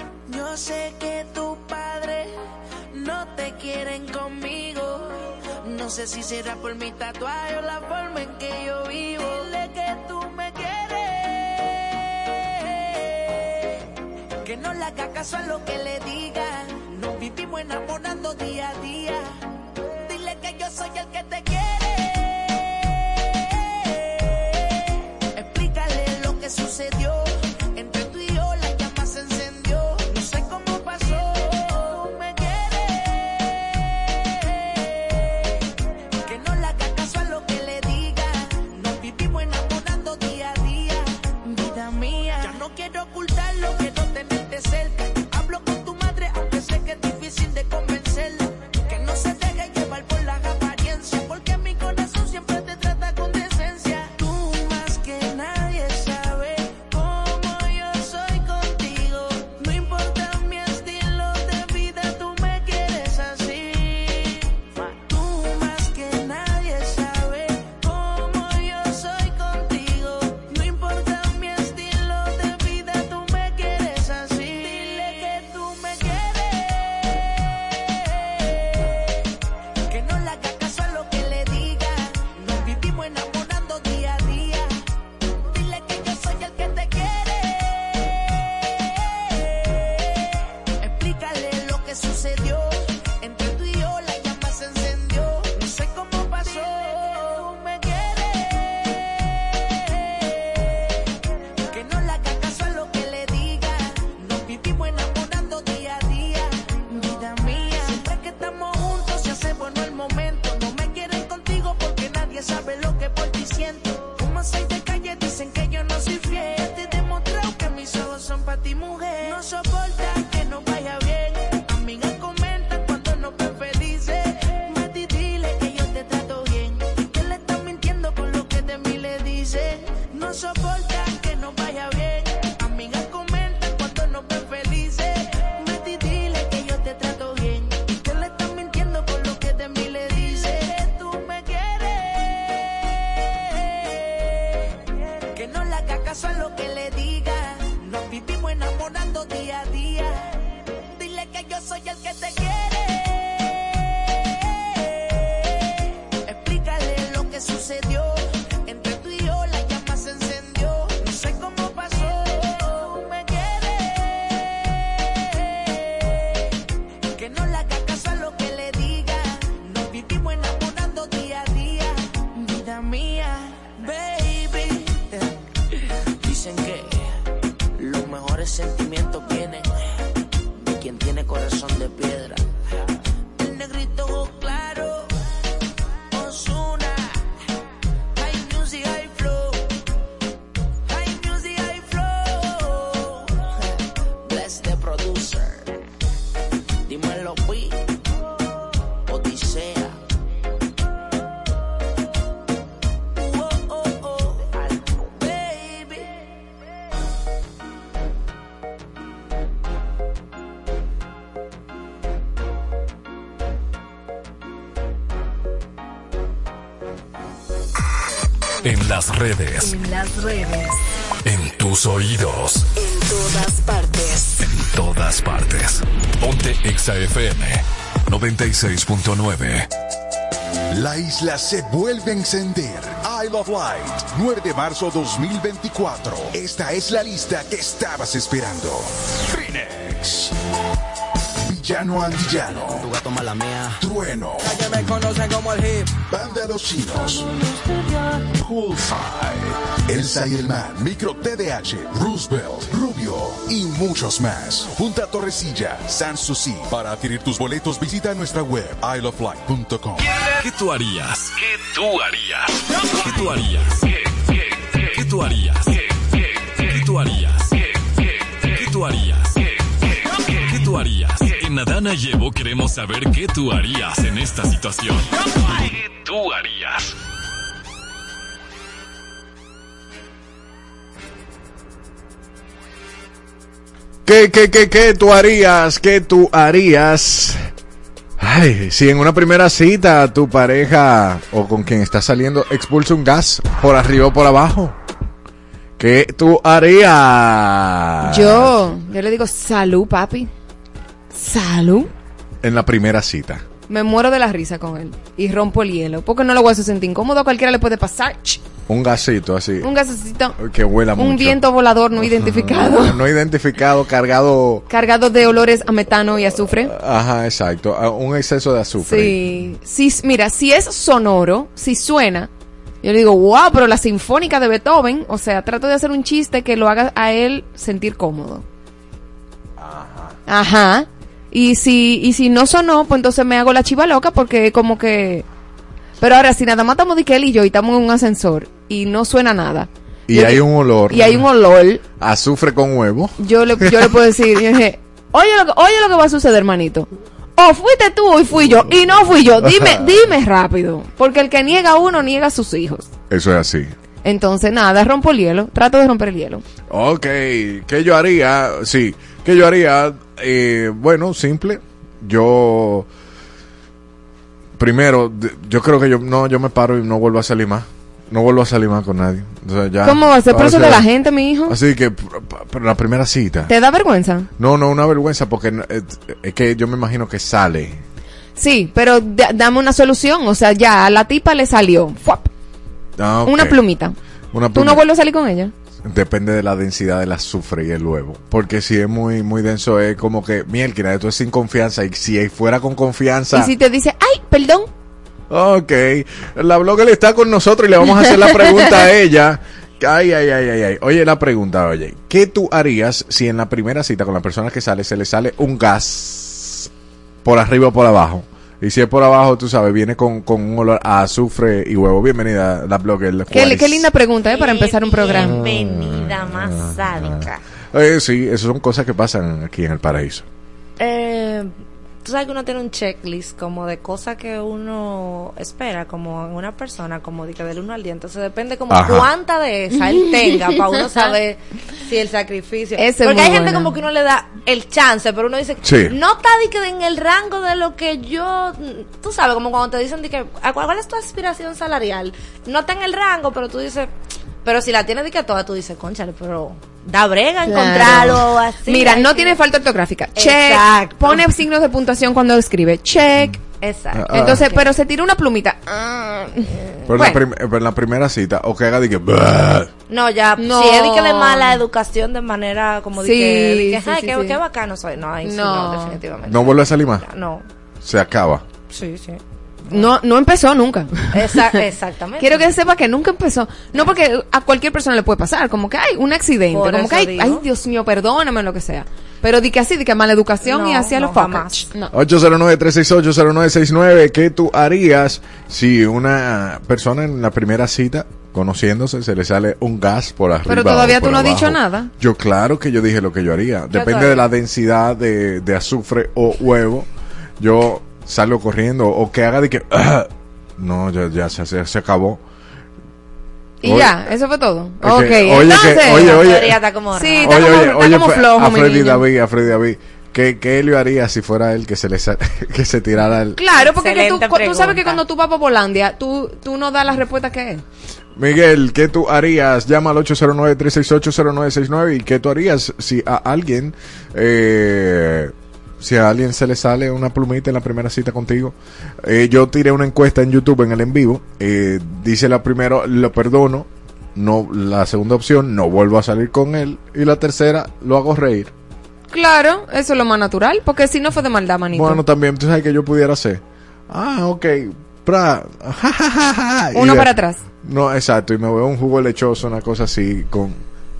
En las redes. En tus oídos. En todas partes. En todas partes. Ponte ExaFM 96.9. La isla se vuelve a encender. Isle of Light, 9 de marzo 2024. Esta es la lista que estabas esperando. Phoenix. Villano Antillano gato, mala mía. Trueno. Ya que me conocen como el hip. Banda de los chinos. Poolside. El Sayelman. Micro TDH. Roosevelt. Rubio. Y muchos más. Junta Torrecilla. Sans Susi. Para adquirir tus boletos, visita nuestra web. isleoflight.com. ¿Qué tú harías? ¿Qué tú harías? ¿Qué tú harías? ¿Qué, tú harías? ¿Qué, qué, ¿Qué tú harías? Bernadana y Evo queremos saber qué tú harías en esta situación. ¿Qué tú harías? ¿Qué, qué, qué, qué tú harías? ¿Qué tú harías? Ay, si en una primera cita tu pareja o con quien estás saliendo expulsa un gas por arriba o por abajo. ¿Qué tú harías? Yo, yo le digo salud, papi. Salud. En la primera cita. Me muero de la risa con él. Y rompo el hielo. Porque no lo voy a hacer sentir incómodo. A cualquiera le puede pasar. Un gasito así. Un gasecito. Que huela mucho. Un viento volador no identificado. No identificado, cargado. cargado de olores a metano y azufre. Ajá, exacto. a- Un exceso de azufre. Sí. sí. Mira, si es sonoro, si suena, yo le digo, wow, pero la sinfónica de Beethoven, o sea, trato de hacer un chiste que lo haga a él sentir cómodo. Ajá. Y si, y si no sonó, pues entonces me hago la chiva loca porque como que... Pero ahora, si nada más estamos de que él y yo y estamos en un ascensor y no suena nada. Y hay un olor. Y hay un olor. Azufre con huevo. Yo le, yo le puedo decir, dije, oye lo, que, oye lo que va a suceder, hermanito. O fuiste tú y fui yo. Y no fui yo. Dime, dime rápido. Porque el que niega a uno, niega a sus hijos. Eso es así. Entonces, nada, rompo el hielo. Trato de romper el hielo. Ok, ¿qué yo haría? Sí, ¿qué yo haría? Eh, bueno, simple. Yo primero, yo creo que yo no, yo me paro y no vuelvo a salir más. No vuelvo a salir más con nadie. O sea, ya- ¿Cómo va a ser? Pero o eso sea, de la gente, mi hijo. Así que, pero la primera cita. ¿Te da vergüenza? No, no, una vergüenza porque no, eh, es que yo me imagino que sale. Sí, pero da- dame una solución. O sea, ya a la tipa le salió. Ah. Una plumita. Una ¿Tú pluma. no vuelves a salir con ella? Depende de la densidad del azufre y el huevo. Porque si es muy muy denso, es como que, mielquina, esto es sin confianza. Y si fuera con confianza. Y si te dice, ay, perdón. Ok, la blogger está con nosotros y le vamos a hacer la pregunta a ella. Ay, ay, ay, ay, ay. Oye, la pregunta, oye, ¿qué tú harías si en la primera cita con la persona que sale se le sale un gas por arriba o por abajo? Y si es por abajo, tú sabes, viene con, con un olor a azufre y huevo. Bienvenida, la blogger. Qué, qué linda pregunta, ¿eh? Para empezar un programa. Bienvenida más sádica. Eh, sí, esas son cosas que pasan aquí en el paraíso. Eh, tú sabes que uno tiene un checklist como de cosas que uno espera como en una persona, como de que del 1 al 10. Entonces depende como Ajá. cuánta de esa él tenga para uno saber si el sacrificio. Ese Porque hay gente como que uno le da el chance, pero uno dice, Sí. no está de que en el rango de lo que yo, tú sabes, como cuando te dicen de que, "¿A ¿cuál cuál es tu aspiración salarial? No está en el rango, pero tú dices, pero si la tienes de que toda, tú dices, conchale, pero da brega Claro. encontrarlo así. Mira, no así". tiene falta ortográfica. Check. Exacto. Pone signos de puntuación cuando escribe. Check. Exacto. Ah, Entonces, Ok. pero se tira una plumita. Ah. Pero, en Bueno. la pero la primera cita, o que haga de que... No, ya, No. si es de que de mala educación de manera como de Sí, que, de que, sí, ay, sí, qué, sí. qué bacano soy. No, ahí sí, No. no, definitivamente. no vuelve a salir más. No, Se acaba. sí, sí. No, no empezó nunca. Exactamente. Quiero que sepa que nunca empezó. No porque a cualquier persona le puede pasar, como que hay un accidente, Por como que hay, digo. ay Dios mío, perdóname lo que sea. Pero di que así, di que mala educación y No, hacia no, los focas. No. 809-368-0969. ¿Qué tú harías si una persona en la primera cita, conociéndose, se le sale un gas por arriba? Pero o todavía por tú no has dicho nada. Yo, claro que yo dije lo que yo haría. Depende harías? de la densidad de, de azufre o huevo. Yo salgo corriendo o que haga de que. "Ah". No, ya, ya se, se, se acabó. Y Oye. ya, eso fue todo. Ok, que- oye, que- entonces. oye, La oye. teoría está como Sí, está Oye, como, oye, está oye, como flojo, a Freddy. David, a Freddy David. ¿Qué, ¿Qué él haría si fuera él que se le sa- que se tirara el... Claro, porque que tú, tú sabes que cuando tú vas para Polandia, tú, tú no das la respuesta que es. Miguel, ¿qué tú harías? Llama al 809-368-0969 y ¿qué tú harías si a alguien, eh, si a alguien se le sale una plumita en la primera cita contigo? Eh, yo tiré una encuesta en YouTube en el en vivo, eh, dice la primero, lo perdono, no, la segunda opción, no vuelvo a salir con él y la tercera, lo hago reír. Claro, eso es lo más natural, porque si no fue de maldad, manito. Bueno, también, tú sabes que yo pudiera hacer. Ah, ok, pra, ja, ja, ja, ja, y Uno de- para atrás. No, exacto, y me veo un jugo lechoso, una cosa así, con,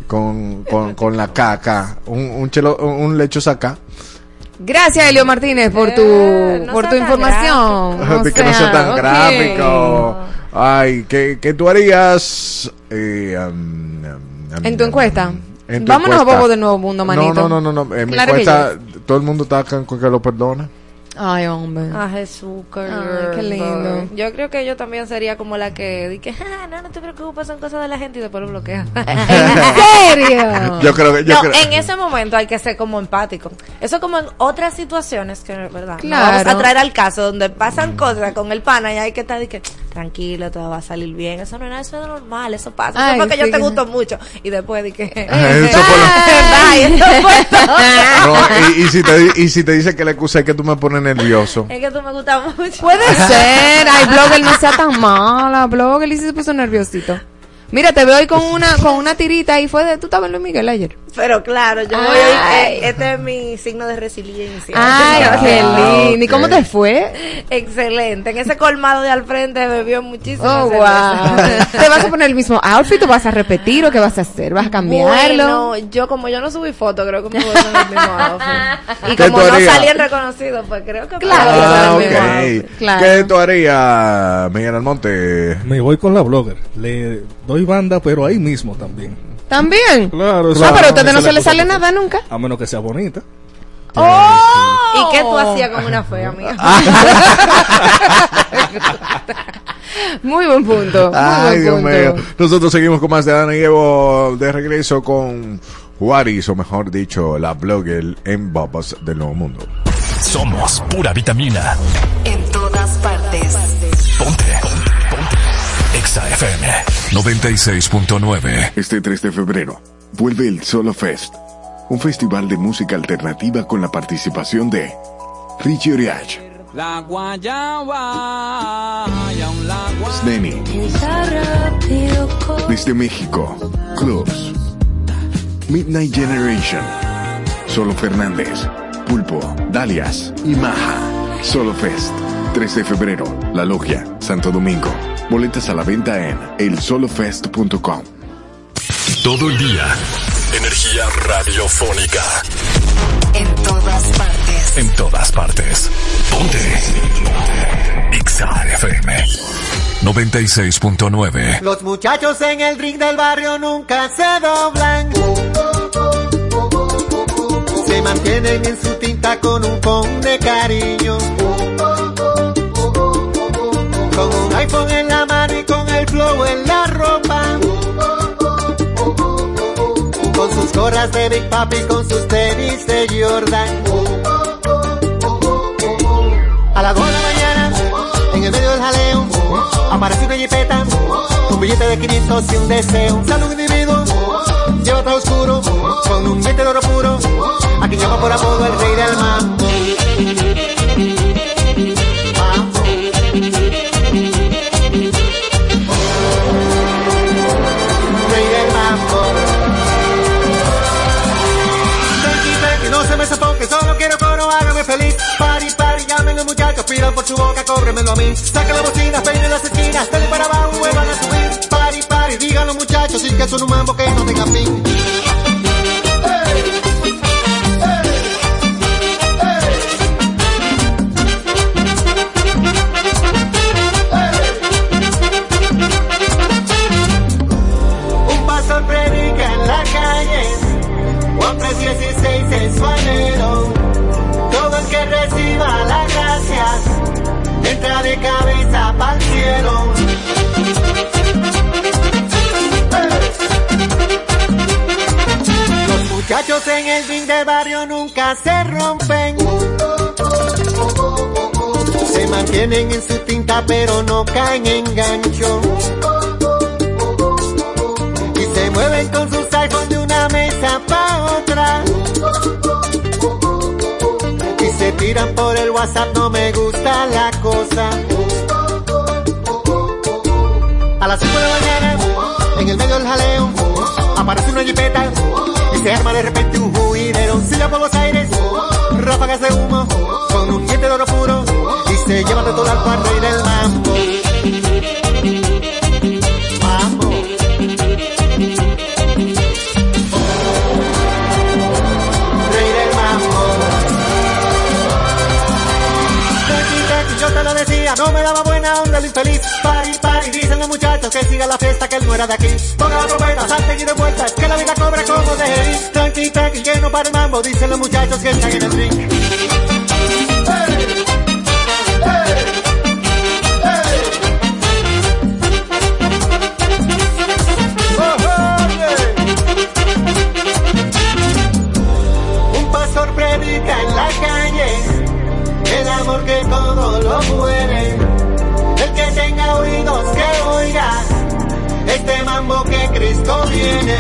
con, con, con la caca, un, un, chelo, un lechoso acá. Gracias, Elio Martínez, por tu, Eh, no por sea tu información. de O que no sea tan ok. gráfico. Ay, ¿qué, qué tú harías? eh, um, um, En tu encuesta. en tu Vámonos encuesta? a Bobo de Nuevo Mundo, manito. No, no, no, no, no. En mi Claro que encuesta, todo el mundo está con que lo perdona. Ay, hombre. A Jesús, Ay, qué lindo. Yo creo que yo también sería como la que di que, ah, no, no te preocupes, son cosas de la gente y después lo bloquea. ¿En serio? Yo creo que, yo no, creo- en ese momento hay que ser como empático. Eso como en otras situaciones que, ¿verdad? No Claro. vamos a traer al caso donde pasan cosas con el pana y hay que estar de que, tranquilo, todo va a salir bien. Eso no es nada, eso es normal, eso pasa. Ay, eso es porque sí. yo te gusto mucho. Y después de que... Eso fue Ay, eso fue todo. No, y, y si te, y si te dice que la excusa es que tú me pones nervioso. Es que tú me gustas mucho. Puede ser. Ay, Blogger, no sea tan mala. Blogger, y se puso nerviosito. Mira, te veo hoy con una, con una tirita y fue de, tú estabas en Luis Miguel ayer. Pero claro, yo voy a, este es mi signo de resiliencia. Ay, qué Ah, lindo. ¿Y cómo te fue? Excelente. En ese colmado de al frente bebió muchísimo. Oh, wow. ¿Te vas a poner el mismo outfit o vas a repetir o qué vas a hacer? ¿Vas a cambiarlo? Bueno, yo como yo no subí foto, creo que me voy a poner el mismo outfit. Y ¿Qué como no harías? salí en reconocido, pues creo que Claro. me voy a Ah. Claro. ¿Qué tú harías, Miguel Almonte? Me voy con la blogger. Le doy banda, pero ahí mismo también. ¿También? Claro, Ah, pero a ustedes no se le le sale nada nunca. A menos que sea bonita. ¿Y qué tú hacías con una fea, amiga? Muy buen punto. Muy Ay, buen Dios punto. mío. Nosotros seguimos con más de Ana y Evo de regreso con Juaris, o mejor dicho, la blogger en Babas del Nuevo Mundo. Somos pura vitamina. En todas partes. Ponte. Ponte. Exa FM 96.9. Este 3 de febrero vuelve el Solo Fest, un festival de música alternativa con la participación de Richie Oriach, La guayaba y aún la guayaba. Sneni, desde México, Clubs, Midnight Generation, Solo Fernández, Pulpo, Dalias y Maja. Solo Fest, 3 de febrero, La Logia, Santo Domingo. Boletas a la venta en elsolofest.com. Todo el día. Energía radiofónica. En todas partes. En todas partes. Ponte. Exa FM 96.9. Los muchachos en el ring del barrio nunca se doblan. Se mantienen en su tinta con un con de cariño. IPhone en la mano y con el flow en la ropa. Con sus gorras de Big Papi, con sus tenis de Jordan. A las 2 de la mañana, en el medio del jaleo, aparece una jipeta, un billete de 500 y un deseo. Sale un individuo, lleva traje oscuro, con un diente de oro puro, a quien llama por apodo el rey del mambo. Feliz. Pari, pari, llamen los muchachos, pidan por su boca, cóbremelo a mí. Saca la bocina, peine las esquinas, dale para abajo, vuelvan a subir. Pari, pari, digan los muchachos, y que son un mambo que no tenga fin. Pero no caen en gancho. Y se mueven con sus iPhones de una mesa pa' otra. Y se tiran por el WhatsApp, no me gusta la cosa. A las 5 de la mañana, en el medio del jaleo, aparece una jipeta y se arma de repente un juidero. Silla por los aires, ráfagas de humo, con un diente de oro puro y se lleva de todo al cuarto rey del infeliz. Pari, pari, dicen los muchachos que siga la fiesta, que él no de aquí. Ponga la trompeta, salte y de que la vida cobra como de ir. Tranqui, tranqui, que no para el mambo, dicen los muchachos que están en el pastor predica en la calle el amor que todo lo tenga oídos que oiga este mambo que Cristo viene.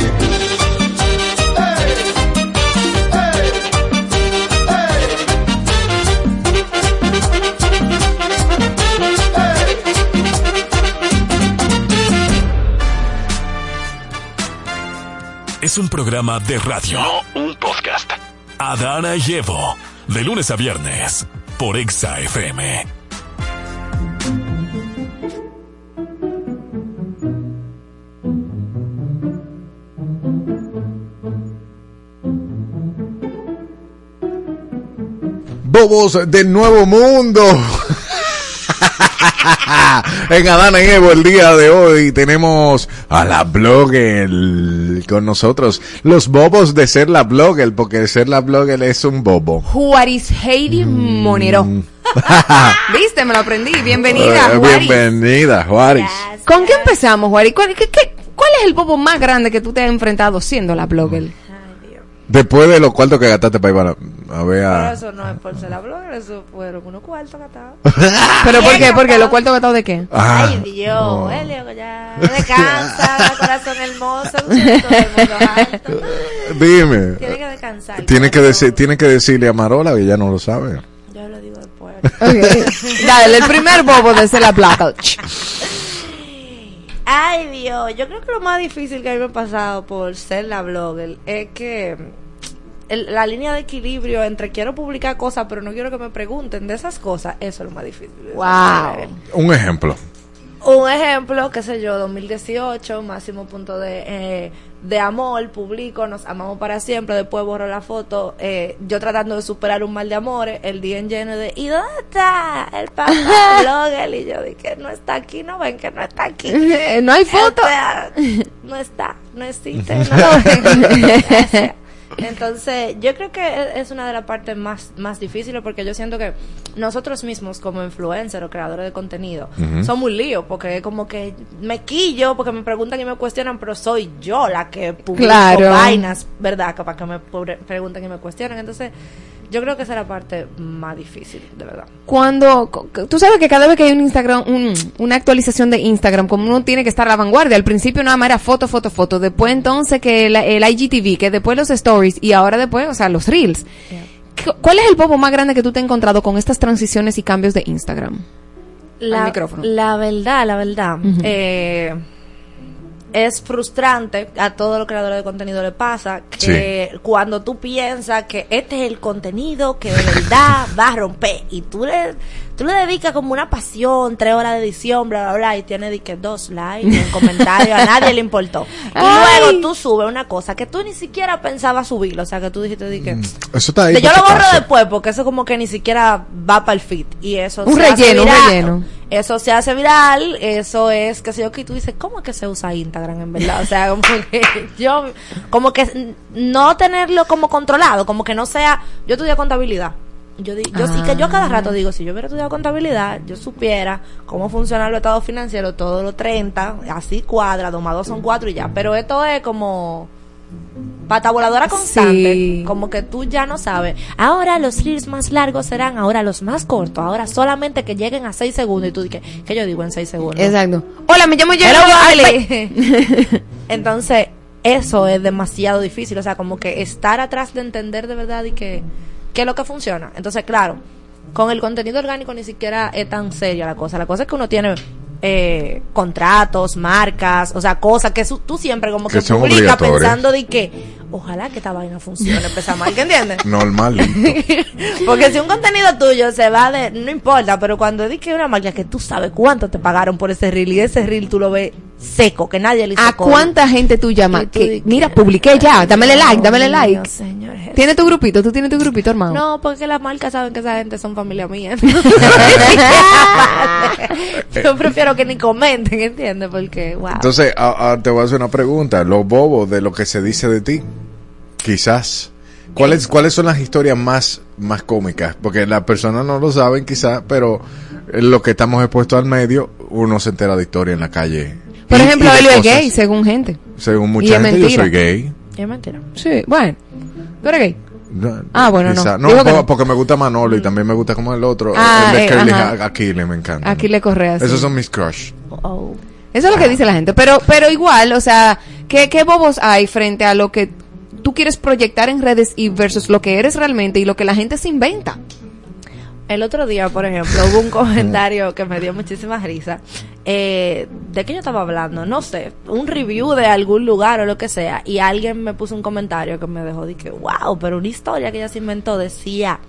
Es un programa de radio, no un podcast. Adana y Evo, de lunes a viernes, por Exa FM Bobos del Nuevo Mundo. en Adana y Evo el día de hoy tenemos a la blogger con nosotros. Los bobos de ser la blogger, porque ser la blogger es un bobo. Juaris Heidi Monero. ¿Viste? Me lo aprendí. Bienvenida, Eh, Juaris. Bienvenida, Juárez. ¿Con qué empezamos, Juaris? ¿Cuál, qué- qué- cuál es el bobo más grande que tú te has enfrentado siendo la blogger? Después de los cuartos que gastaste para ir a, a ver Pero a... eso no es por ser la blogger, eso fueron unos cuartos gastados. ¿Pero por qué? ¿Por qué? ¿Los cuartos gastados de qué? Ah, Ay, Dios, Helio, ya. Descansa, corazón hermoso. todo el mundo alto. Dime. Tiene que descansar. Tiene que, decir, tiene que decirle a Marola que ya no lo sabe. Yo lo digo después. Ok. Dale, el primer bobo de ser la plata. Ay, Dios, yo creo que lo más difícil que a mí me ha pasado por ser la blogger es que el- la línea de equilibrio entre quiero publicar cosas pero no quiero que me pregunten de esas cosas, eso es lo más difícil. Wow. Un ejemplo. Un ejemplo, qué sé yo, 2018, máximo punto de, eh, de amor, publico, nos amamos para siempre, después borro la foto, eh, yo tratando de superar un mal de amores, el día en lleno de, ¿y dónde está el papá blogger? Y yo dije, no está aquí, no ven que no está aquí. No hay foto. O sea, no está, no existe, no lo ven. Entonces, yo creo que e- es una de las partes más, más difíciles porque yo siento que nosotros mismos como influencers o creadores de contenido Ujú. somos un lío porque es como que me quillo porque me preguntan y me cuestionan, pero soy yo la que publico Claro. vainas, ¿verdad? Que Para que me pregunten y me cuestionen. Entonces, yo creo que esa es la parte más difícil, de verdad. Cuando, tú sabes que cada vez que hay un Instagram, un- una actualización de Instagram, como uno tiene que estar a la vanguardia, al principio nada más era foto, foto, foto, después entonces que el, el IGTV, que después los stories y ahora después, o sea, los reels. Cu- ¿Cuál es el bobo más grande que tú te has encontrado con estas transiciones y cambios de Instagram? La, Al micrófono. la verdad, la verdad, eh, es frustrante, a todos los creadores de contenido le pasa, que cuando tú piensas que este es el contenido que de verdad va a romper y tú le, tú le dedicas como una pasión, tres horas de edición, bla, bla, bla, y tiene de que dos likes, un comentario, a nadie le importó. Y Ay. luego tú subes una cosa que tú ni siquiera pensabas subirlo, o sea, que tú dijiste de que... Eso está ahí. De yo lo borro después porque eso como que ni siquiera va para el feed y eso Un se hace relleno, un viral. relleno. Eso se hace viral, eso es que sé yo que tú dices, ¿cómo es que se usa Instagram en verdad? O sea, como que yo como que no tenerlo como controlado, como que no sea, yo estudié contabilidad. Yo di- yo sí que yo cada rato digo, si yo hubiera estudiado contabilidad, yo supiera cómo funcionan los estados financieros, todos los 30, así cuadra, dos más dos son cuatro y ya, pero esto es como pata voladora constante, Sí. como que tú ya no sabes. Ahora los reels más largos serán ahora los más cortos, ahora solamente que lleguen a 6 segundos y tú dices, ¿qué yo digo en 6 segundos? Exacto. Hola, me llamo Vale. Entonces, eso es demasiado difícil, o sea, como que estar atrás de entender de verdad y que qué es lo que funciona. Entonces, claro, con el contenido orgánico ni siquiera es tan seria la cosa. La cosa es que uno tiene eh, contratos, marcas, o sea, cosas que su- tú siempre como que, Que publicas pensando de que ojalá que esta vaina funcione, empezar mal, ¿que entiendes? Normal. Porque si un contenido tuyo se va de, no importa, pero cuando di que una marca que tú sabes cuánto te pagaron por ese reel y ese reel tú lo ves seco, que nadie le hizo ¿A cuánta gente tú llamas? Que, mira, publiqué ya, dámele like, dámele like. señor. ¿Tienes tu grupito? ¿Tú tienes tu grupito, hermano? No, porque las marcas saben que esa gente son familia mía. Yo prefiero que ni comenten, ¿entiendes? Porque, wow. Entonces, a- a- te voy a hacer una pregunta. Los bobos de lo que se dice de ti, quizás. ¿Cuáles, ¿Cuáles son las historias más, más cómicas? Porque las personas no lo saben quizás, pero lo que estamos expuestos al medio, uno se entera de historia en la calle. Por Y- ejemplo, y Elio es gay, según gente. Según Y mucha es gente, yo mentira. soy gay. Es mentira. Sí, bueno. ¿Tú eres gay? No, Ah, bueno, no. quizá- que po- no. porque me gusta Manolo y también me gusta como el otro. Ah, el de eh, Aquiles, me encanta. Aquí le correa. sí. Esos son mis crush. Oh. Eso es lo que dice la gente. Pero, pero igual, o sea, ¿Qué, ¿Qué bobos hay frente a lo que tú quieres proyectar en redes y versus lo que eres realmente y lo que la gente se inventa? El otro día, por ejemplo, hubo un comentario que me dio muchísima risa. Eh, ¿De qué yo estaba hablando? No sé, un review de algún lugar o lo que sea. Y alguien me puso un comentario que me dejó de que, wow, pero una historia que ella se inventó decía.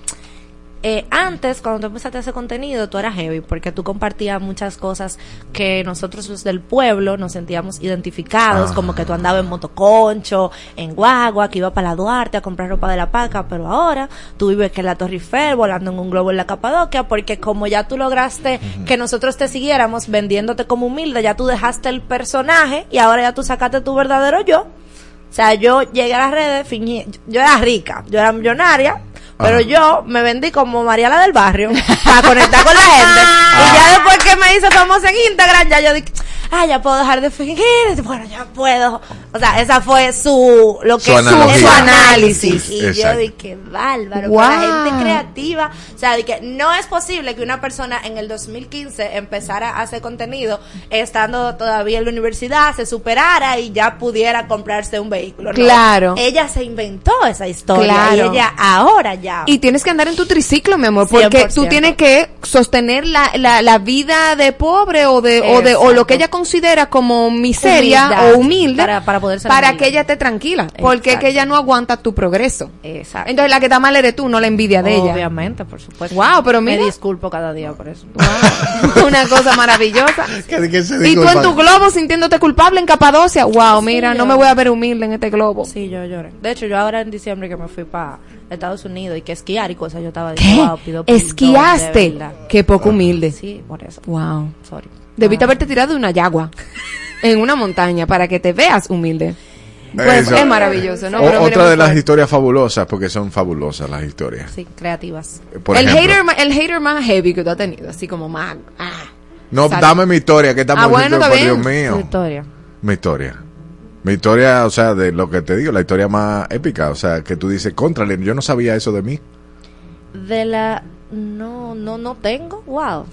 Eh, antes, cuando tú empezaste a hacer contenido, tú eras heavy porque tú compartías muchas cosas que nosotros los del pueblo nos sentíamos identificados, Ah. como que tú andabas en motoconcho, en guagua, que iba para la Duarte a comprar ropa de la paca, pero ahora tú vives que en la Torre Eiffel, volando en un globo en la Capadocia, porque como ya tú lograste que nosotros te siguiéramos vendiéndote como humilde, ya tú dejaste el personaje y ahora ya tú sacaste tu verdadero yo. O sea, yo llegué a las redes, fingí, yo era rica, yo era millonaria, pero yo me vendí como Mariala del barrio para conectar con la gente. Y ya después que me hice famosa en Instagram, ya yo dije, ah, ya puedo dejar de fingir, bueno, ya puedo. O sea, esa fue su, lo que Su su análisis. Y yo Exacto. dije, bárbaro, Wow. que la gente creativa, o sea, de que no es posible que una persona en el 2015 empezara a hacer contenido estando todavía en la universidad, se superara y ya pudiera comprarse un vehículo. No. Claro. Ella se inventó esa historia Claro. y ella ahora ya. Y tienes que andar en tu triciclo, mi amor, porque 100%. tú tienes que sostener la, la, la vida de pobre o de, o de o lo que ella considera como miseria Humildad, o humilde para- para poder ser para que ella esté tranquila, porque es que ella no aguanta tu progreso. Exacto. Entonces la que está mal eres tú, no la envidia de ella. Obviamente, por supuesto. Wow, pero mira. Me disculpo cada día por eso. Una cosa maravillosa. ¿Qué- qué se Y tú en tu globo sintiéndote culpable en Capadocia. Wow, mira, no yo- me voy a ver humilde en este globo. Sí, yo lloré. De hecho, yo ahora en diciembre que me fui para Estados Unidos y que esquiar y cosas, yo estaba ¿Qué? diciendo, wow, Esquiaste. Qué poco humilde. Sí, por eso. Wow. Sorry. Debiste haberte tirado de una yagua en una montaña para que te veas humilde. Pues es maravilloso, ¿no? O- Pero otra de las historias fabulosas, porque son fabulosas las historias. Sí, creativas. Por el, ejemplo. hater, el hater más heavy que tú has tenido, así como más. Ah, No, Sale. dame mi historia, que estamos Ah, bueno, por Dios mío. Tu historia. Mi historia. Mi historia, o sea, de lo que te digo, la historia más épica, o sea, que tú dices, contrale, yo no sabía eso de mí. De la... No, no, no tengo. Wow.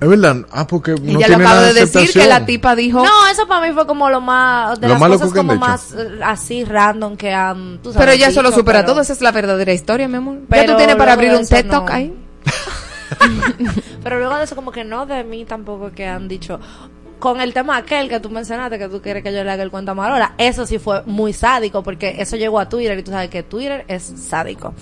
Es verdad, ah, porque no Ella lo tiene nada de decir que la tipa dijo. No, eso para mí fue como lo más... De Lo las más cosas loco que han como más eh, así random que han... tú sabes, pero ella eso lo dicho, supera pero- todo, esa es la verdadera historia, mi amor. ya Pero tú tienes para luego abrir de un eso TED Talk no. ahí. Pero luego de eso como que no de mí tampoco que han dicho con el tema aquel que tú mencionaste que tú quieres que yo le haga el cuento a Marola, eso sí fue muy sádico porque eso llegó a Twitter y tú sabes que Twitter es sádico.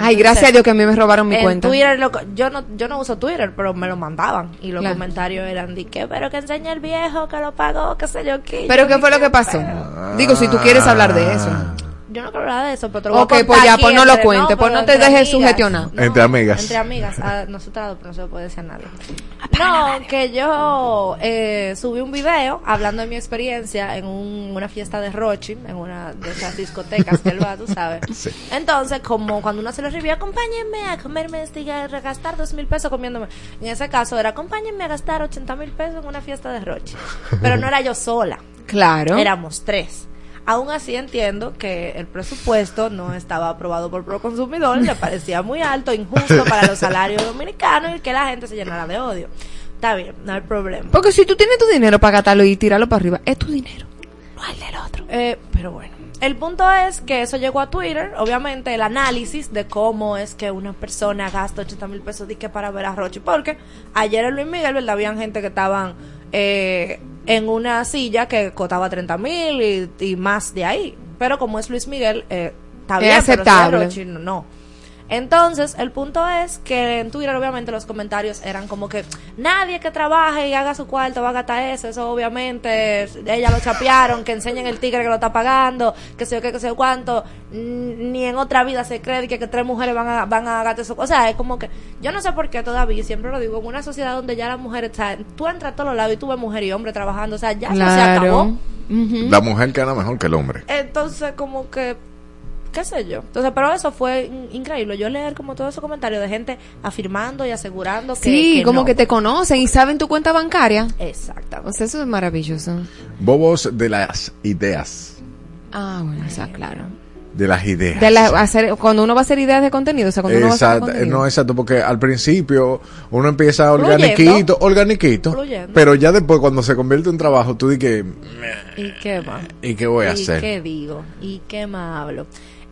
Ay, gracias a Dios que a mí me robaron mi en cuenta. Twitter lo yo no yo no uso Twitter, pero me lo mandaban y los Claro. comentarios eran de que pero que enseña el viejo que lo pagó, qué sé yo qué. Pero Yo ¿qué fue lo que pasó? Digo, si tú quieres hablar de eso. Yo no quiero hablar de eso, pero te lo voy a contar pues ya, aquí pues no lo cuente, pues pero no te dejes sugestionar. Entre amigas. Entre amigas, a nosotras dos, pero no se lo puede decir a nadie. No, que yo eh, subí un video hablando de mi experiencia en un- una fiesta de Rochi, en una de esas discotecas que él va, tú sabes. Sí. Entonces, como cuando uno se lo review, acompáñenme a comerme este y a gastar dos mil pesos comiéndome. En ese caso era, acompáñenme a gastar 80 mil pesos en una fiesta de Rochi. Pero no era yo sola. Claro. Éramos tres. Aún así entiendo que el presupuesto no estaba aprobado por Proconsumidor, le parecía muy alto, injusto para los salarios dominicanos y que la gente se llenara de odio. Está bien, no hay problema. Porque si tú tienes tu dinero para gastarlo y tirarlo para arriba, es tu dinero. No el del otro. Eh, pero bueno, el punto es que eso llegó a Twitter, obviamente el análisis de cómo es que una persona gasta 80 mil pesos de que para ver a Rochi, porque ayer en Luis Miguel, ¿verdad? Habían gente que estaban eh, en una silla que costaba 30 mil y, y más de ahí, pero como es Luis Miguel, eh, está Es bien, pero si es aceptable. Rochi, no. Entonces, el punto es que en Twitter, obviamente, los comentarios eran como que nadie que trabaje y haga su cuarto va a gastar eso. Eso, obviamente, ella lo chapearon, que enseñen el tigre que lo está pagando, que sé yo qué, que sé yo cuánto. Ni en otra vida se cree que, que tres mujeres van a, van a gastar eso. O sea, es como que yo no sé por qué todavía, y siempre lo digo, en una sociedad donde ya las mujeres, o sea, tú entras a todos los lados y tú ves mujer y hombre trabajando, o sea, ya eso se acabó. La mujer gana mejor que el hombre. Entonces, como que, qué sé yo. Entonces, pero eso fue in- increíble. Yo leer como todos esos comentarios de gente afirmando y asegurando que. Sí, como no. que te conocen y saben tu cuenta bancaria. Exactamente. O sea, eso es maravilloso. Bobos de las ideas. Ah, bueno, o sea, claro. de las ideas. De la- hacer, cuando uno va a hacer ideas de contenido, o sea, cuando uno va a hacer Exacto, contenido. no, exacto, porque al principio uno empieza organiquito, organiquito, Fluyendo. pero ya después cuando se convierte en trabajo, tú di que, ¿Y qué más? ¿y qué voy a ¿Y hacer? qué digo? ¿Y qué más hablo?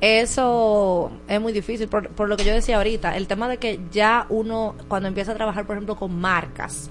Eso es muy difícil, por, por lo que yo decía ahorita, el tema de que ya uno, cuando empieza a trabajar, por ejemplo, con marcas,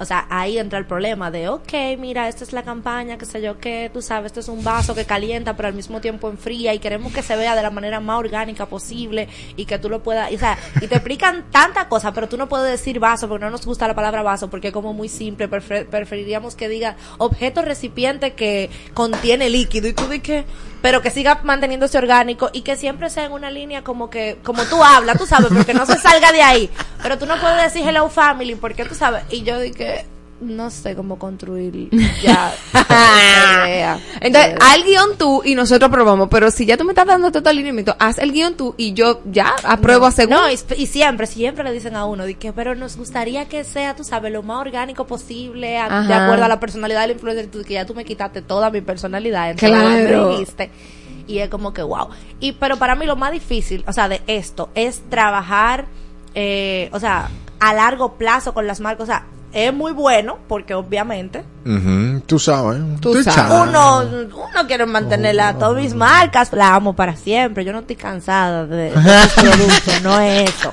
o sea, ahí entra el problema de, ok, mira, esta es la campaña, qué sé yo qué, tú sabes, esto es un vaso que calienta, pero al mismo tiempo enfría y queremos que se vea de la manera más orgánica posible y que tú lo puedas, y, o sea, y te explican tantas cosas, pero tú no puedes decir vaso porque no nos gusta la palabra vaso porque es como muy simple, prefer- preferiríamos que diga objeto recipiente que contiene líquido. Y tú di que pero que siga manteniéndose orgánico y que siempre sea en una línea como que como tú hablas, tú sabes, porque no se salga de ahí. Pero tú no puedes decir hello family porque tú sabes. Y yo dije, no sé cómo construir ya idea. Entonces, haz el guion tú y nosotros aprobamos. Pero si ya tú me estás dando todo el lineamiento, haz el guion tú y yo ya apruebo a según. No, y, y siempre, siempre le dicen a uno, de que, pero nos gustaría que sea, tú sabes, lo más orgánico posible, a- de acuerdo a la personalidad del influencer, tú, que ya tú me quitaste toda mi personalidad, entonces Claro. dijiste. Y es como que, wow. Y, pero para mí lo más difícil, o sea, de esto, es trabajar, eh, o sea, a largo plazo con las marcas, o sea, es muy bueno, porque obviamente Tú sabes. Tú sabes. Uno, uno quiere mantenerla, todas mis marcas, la amo para siempre. Yo no estoy cansada de, de productos, no es eso.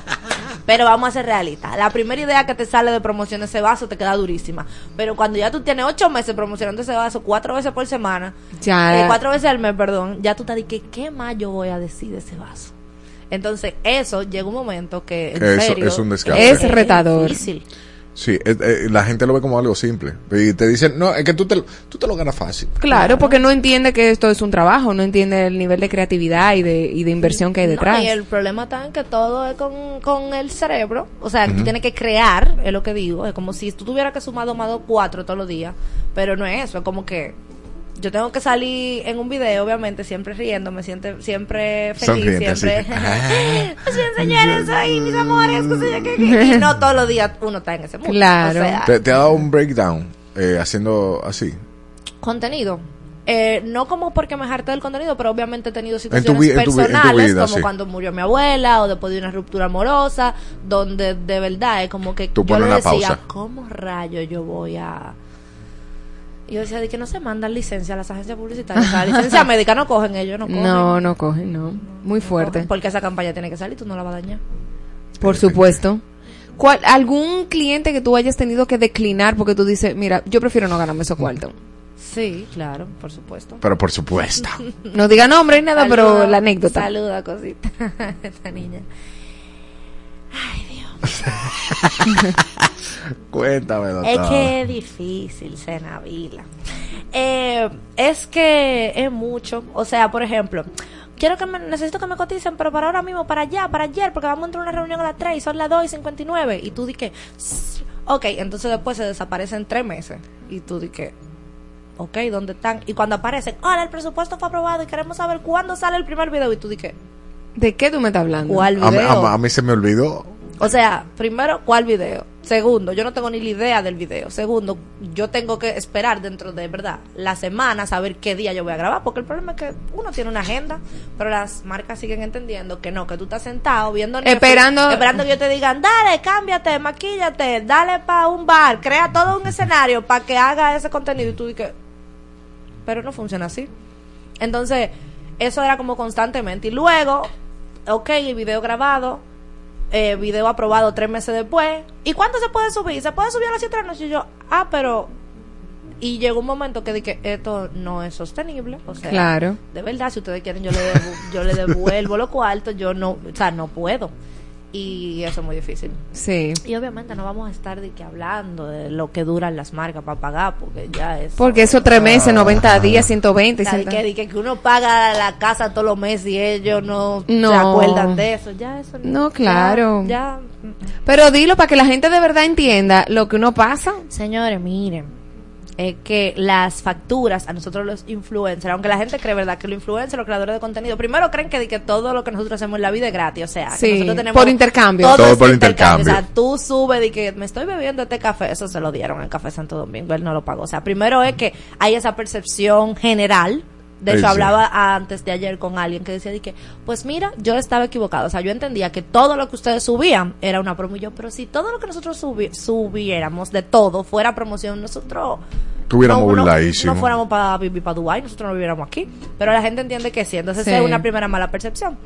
Pero vamos a ser realistas. La primera idea que te sale de promoción de ese vaso te queda durísima. Pero cuando ya tú tienes ocho meses promocionando ese vaso cuatro veces por semana, Ya. eh, cuatro veces al mes, perdón, ya tú te dices, ¿qué más yo voy a decir de ese vaso? Entonces, eso llega un momento que, en Eso serio, es un desgaste. Es retador. difícil. Sí, eh, eh, la gente lo ve como algo simple. Y te dicen, no, es que tú te, lo- tú te lo ganas fácil. Claro, porque no entiende que esto es un trabajo, no entiende el nivel de creatividad y de, y de inversión que hay No, detrás. y el problema está en que todo es con, con el cerebro. O sea, que tú tienes que crear, es lo que digo. Es como si tú tuvieras que sumar dos más dos, cuatro todos los días. Pero no es eso, es como que yo tengo que salir en un video, obviamente, siempre riéndome, siempre, siempre feliz, Sonriente, así. siempre. Ah. Señores, ay, mis amores. Y no todos los días uno está en ese mundo. O sea, Te, te ha dado un breakdown eh, haciendo así. contenido. Eh, no como porque me harté del contenido, pero obviamente he tenido tu situaciones vi- en tu vi- en tu personales, vida, como sí. cuando murió mi abuela o después de una ruptura amorosa, donde de verdad es como que Tú yo pones le una decía, pausa. ¿cómo rayo yo voy a...? Y yo decía, de que no se mandan licencia a las agencias publicitarias. Sea, licencia médica no cogen ellos, no cogen. No, no cogen, no. Muy fuerte. Porque esa campaña tiene que salir, tú no la vas a dañar. Por supuesto. ¿Cuál, ¿Algún cliente que tú hayas tenido que declinar porque tú dices, mira, yo prefiero no ganarme esos cuartos? Sí, claro, por supuesto. Pero por supuesto. No diga nombre ni nada, pero la anécdota. Saluda, cosita. Esta niña. Cuéntame, doctor. Es que es difícil, Senavila. Eh, es que es mucho. O sea, por ejemplo, quiero que me, necesito que me coticen, pero para ahora mismo, para allá, para ayer, porque vamos a entrar a una reunión a las 3 y son las 2 y 59. Y tú di que, ok, entonces después se desaparecen tres meses. Y tú di que, ok, ¿dónde están? Y cuando aparecen, hola, el presupuesto fue aprobado y queremos saber cuándo sale el primer video. Y tú di que, ¿De qué tú me estás hablando? ¿Cuál A, a- a mí se me olvidó. O sea, primero, ¿cuál video? Segundo, yo no tengo ni la idea del video. Segundo, yo tengo que esperar dentro de, ¿verdad? La semana, saber qué día yo voy a grabar. Porque el problema es que uno tiene una agenda, pero las marcas siguen entendiendo que no, que tú estás sentado viendo Netflix, Esperando- esperando que yo te digan, dale, cámbiate, maquíllate, dale para un bar, crea todo un escenario para que haga ese contenido. Y tú dices, pero no funciona así. Entonces, eso era como constantemente. Y luego, ok, el video grabado, eh, video aprobado tres meses después. ¿Y cuándo se puede subir? ¿Se puede subir a las 7 de la noche? Y yo, ah, pero... Y llegó un momento que dije, esto no es sostenible. O sea, Claro. de verdad, si ustedes quieren, yo le, devu- yo le devuelvo los cuartos. Yo no, o sea, no puedo. Y eso es muy difícil. Sí. Y obviamente no vamos a estar de que hablando de lo que duran las marcas para pagar, porque ya es... Porque eso tres meses, 90 días, 120. O sea, de 100. que, de que- que uno paga la casa todos los meses y ellos no, No. se acuerdan de eso. Ya eso No, claro. Ya, Pero dilo para que la gente de verdad entienda lo que uno pasa. Señores, miren. Es que las facturas a nosotros los influencers, aunque la gente cree verdad que los influencers, los creadores de contenido, primero creen que, de que todo lo que nosotros hacemos en la vida es gratis, o sea, que nosotros tenemos por intercambio. Todo por intercambio. O sea, tú subes de que me estoy bebiendo este café, eso se lo dieron en Café Santo Domingo, él no lo pagó. O sea, primero es que hay esa percepción general De hecho, sí. hablaba antes de ayer con alguien que decía de que, pues mira, yo estaba equivocado. O sea, yo entendía que todo lo que ustedes subían era una promo. Y yo, pero si todo lo que nosotros subi- subiéramos de todo fuera promoción, nosotros Tuviéramos no, no- no fuéramos para vivir para Dubai, nosotros no viviéramos aquí. Pero la gente entiende que sí. Entonces Sí. esa es una primera mala percepción.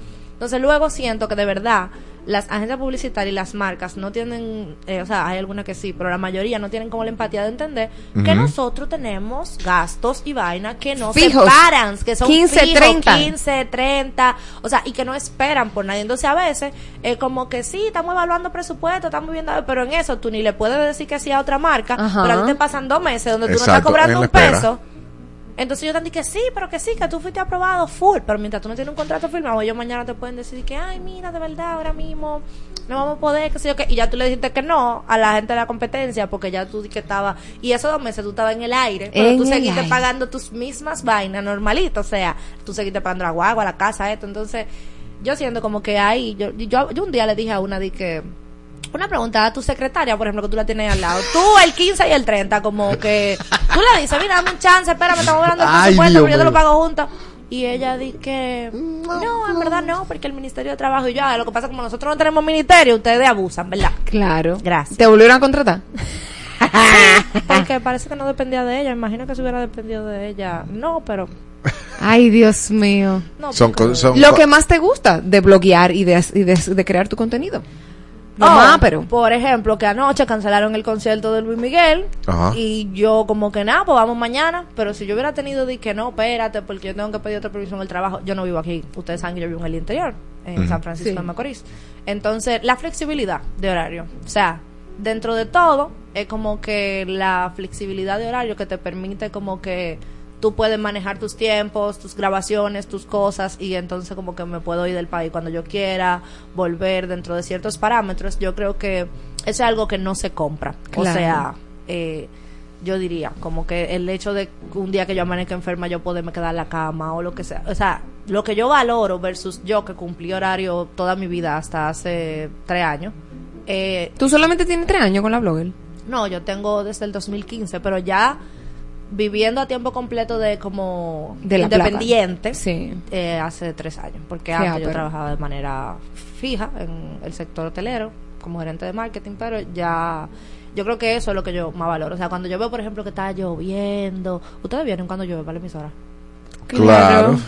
Entonces luego siento que de verdad las agencias publicitarias y las marcas no tienen, eh, o sea, hay algunas que sí, pero la mayoría no tienen como la empatía de entender que nosotros tenemos gastos y vainas que no Fijos. se paran, que son 15, fijos, 30. 15, 30, o sea, y que no esperan por nadie. Entonces a veces es como que sí, estamos evaluando presupuesto, estamos viendo, pero en eso tú ni le puedes decir que sí a otra marca, Ajá. pero a ti te pasan dos meses donde tú no Exacto, estás cobrando un espera. peso. Entonces yo te dije que sí, pero que sí, que tú fuiste aprobado full. Pero mientras tú no tienes un contrato firmado, ellos mañana te pueden decir que, ay, mira, de verdad, ahora mismo no vamos a poder, que sé yo qué. Y ya tú le dijiste que no a la gente de la competencia porque ya tú que estaba. Y esos dos meses tú estabas en el aire. Pero En tú seguiste aire. pagando tus mismas vainas normalitas. O sea, tú seguiste pagando la guagua, la casa, esto. Entonces, yo siento como que hay. Yo, yo, yo un día le dije a una, di que. Una pregunta a tu secretaria, por ejemplo, que tú la tienes al lado. Tú el 15 y el 30, como que tú le dices, mira, dame un chance, espérame, estamos hablando del Ay, presupuesto, pero yo te lo pago juntos. Y ella dice que, no, en verdad no, porque el Ministerio de Trabajo y yo, ah, lo que pasa es que como nosotros no tenemos ministerio, ustedes abusan, ¿verdad? Claro. Gracias. ¿Te volvieron a contratar? Porque parece que no dependía de ella. Imagino que si hubiera dependido de ella, no, pero Ay, Dios mío. No, Son Lo que más te gusta de bloguear y de, y de, de crear tu contenido. Lo Oh, más, pero. Por ejemplo, que anoche cancelaron el concierto de Luis Miguel Ajá. y yo como que nada, pues vamos mañana, pero si yo hubiera tenido de que no, espérate, porque yo tengo que pedir otra permiso en el trabajo, yo no vivo aquí, ustedes saben que yo vivo en el interior, en. San Francisco Sí. de Macorís. Entonces, la flexibilidad de horario, o sea, dentro de todo, es como que la flexibilidad de horario que te permite como que tú puedes manejar tus tiempos, tus grabaciones, tus cosas y entonces como que me puedo ir del país cuando yo quiera, volver dentro de ciertos parámetros. Yo creo que eso es algo que no se compra. O Claro. sea, eh, yo diría como que el hecho de que un día que yo amanezca enferma yo poderme quedar en la cama o lo que sea. O sea, lo que yo valoro versus yo que cumplí horario toda mi vida hasta hace tres años. Eh, ¿Tú solamente tienes tres años con la blogger? no, yo tengo desde el 2015, pero ya viviendo a tiempo completo de como De la independiente. Sí. eh, hace tres años, porque antes yo ápero. trabajaba de manera fija en el sector hotelero como gerente de marketing, pero ya yo creo que eso es lo que yo más valoro. O sea, cuando yo veo, por ejemplo, que está lloviendo, ustedes vienen cuando llueve para la emisora. Claro.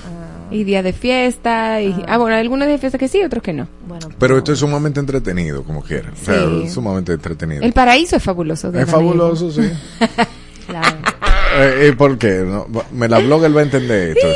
Y día de fiesta. Y, ah. bueno, hay algunos días de fiesta que sí, otros que no. Bueno, Pero esto es sumamente entretenido, como quieran. O sea, Sí. es sumamente entretenido. El paraíso es fabuloso. Es fabuloso, sí. Claro. Eh, ¿y ¿Por qué? No, me la blogger va a entender esto.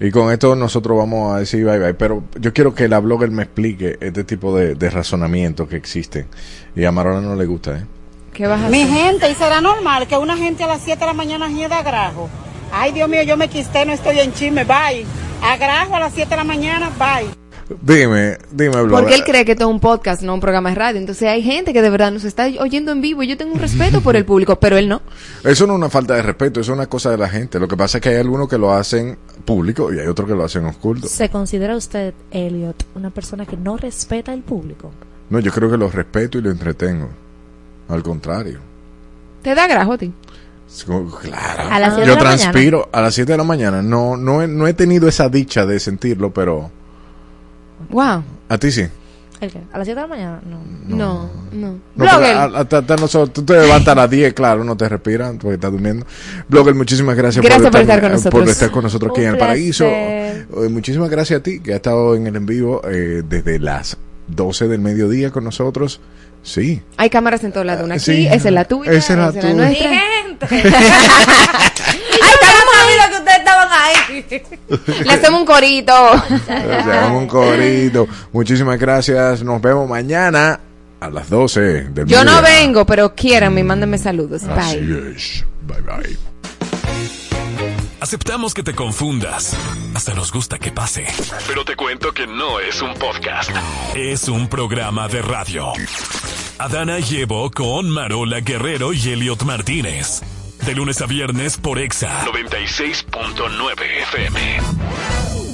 Y con esto nosotros vamos a decir bye bye. Pero yo quiero que la blogger me explique este tipo de, de razonamientos que existen. Y a Marola no le gusta, ¿eh? ¿Qué vas a Mi hacer? gente, ¿y será normal que una gente a las 7 de la mañana hieda a grajo? Ay, Dios mío, yo me quisté, no estoy en chisme, bye. A grajo a las 7 de la mañana, bye. Dime, dime, blogger. Porque él cree que esto es un podcast, no un programa de radio. Entonces hay gente que de verdad nos está oyendo en vivo y yo tengo un respeto por el público, pero él no. Eso no es una falta de respeto, eso es una cosa de la gente. Lo que pasa es que hay algunos que lo hacen público y hay otros que lo hacen oculto. ¿Se considera usted, Elliot, una persona que no respeta al público? No, yo creo que lo respeto y lo entretengo. Al contrario. ¿Te da grajo a ti? Claro. A las siete yo de la transpiro a las 7 de la mañana. No, no, he, no he tenido esa dicha de sentirlo, pero Wow. a ti sí. ¿El qué? ¿A las 7 de la mañana? No. No, no. No, hasta- hasta nosotros- tú te levantas a las 10, claro, no te respiran porque estás durmiendo. Blogger, muchísimas gracias, Gracias por estar con eh, nosotros. por estar con nosotros aquí Un en el paraíso. placer. Eh, muchísimas gracias a ti que has estado en el en vivo eh, desde las 12 del mediodía con nosotros. Sí. Hay cámaras en todos lados. Una aquí, Sí. esa es la tuya, Esa es la esa es la tuya. nuestra. Mi gente. Ay, estamos sabiendo que ustedes estaban ahí. Le hacemos un corito. Le hagamos un corito. Muchísimas gracias. Nos vemos mañana a las 12 del Yo no vengo, pero quieran, mándenme saludos. Así Bye. es. Bye bye. Aceptamos que te confundas. Hasta nos gusta que pase. Pero te cuento que no es un podcast. Es un programa de radio. Adana llevo con Marola Guerrero y Elliot Martínez. De lunes a viernes por Exa 96.9 FM.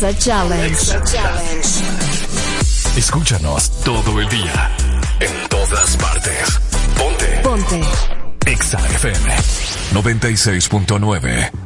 Challenge. Escúchanos todo el día. En todas partes. Ponte. Ponte. ExAFM 96.9.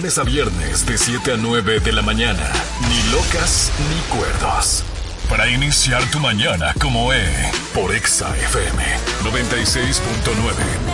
lunes a viernes de 7 a 9 de la mañana. Ni locas ni cuerdos. Para iniciar tu mañana como E. Por Exa FM 96.9.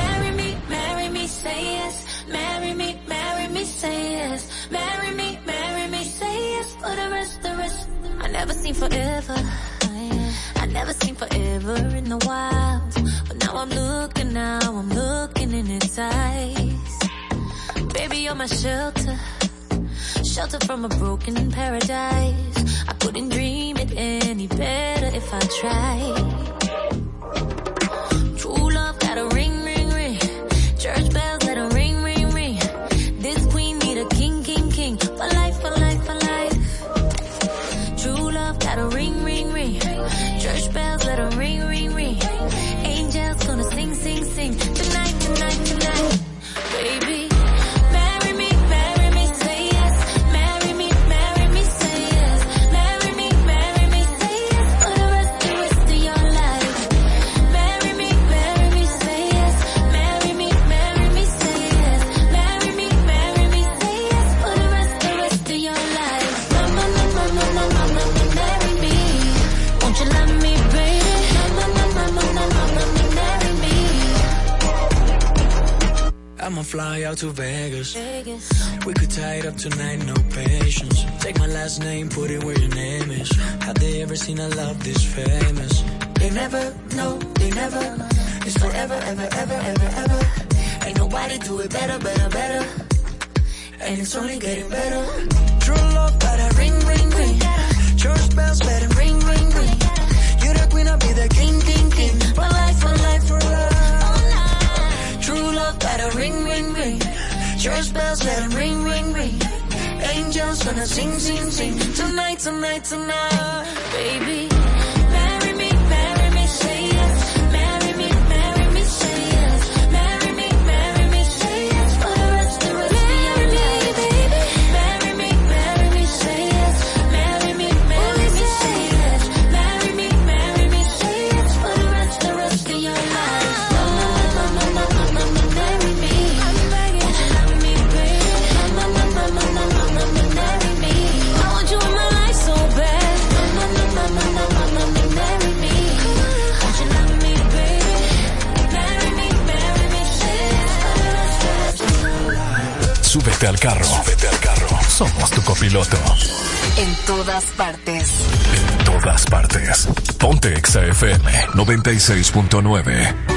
name, where your name is. Have they ever seen a love this famous? They never know, they never. It's forever, ever, ever, ever, ever. Ain't nobody do it better, better, better. And it's only getting better. True love, gotta ring, ring, ring. Church bells, it ring, ring, ring. You're the queen, I'll be the king, king, king. For life, for life, for life. True love, gotta ring, ring, ring. Church bells, let ring, ring, ring. Angels gonna sing, sing, sing. Tonight, tonight, tonight. Baby. Súbete al carro. Súbete al carro. Somos tu copiloto. En todas partes. En todas partes. Ponte Exa FM 96.9.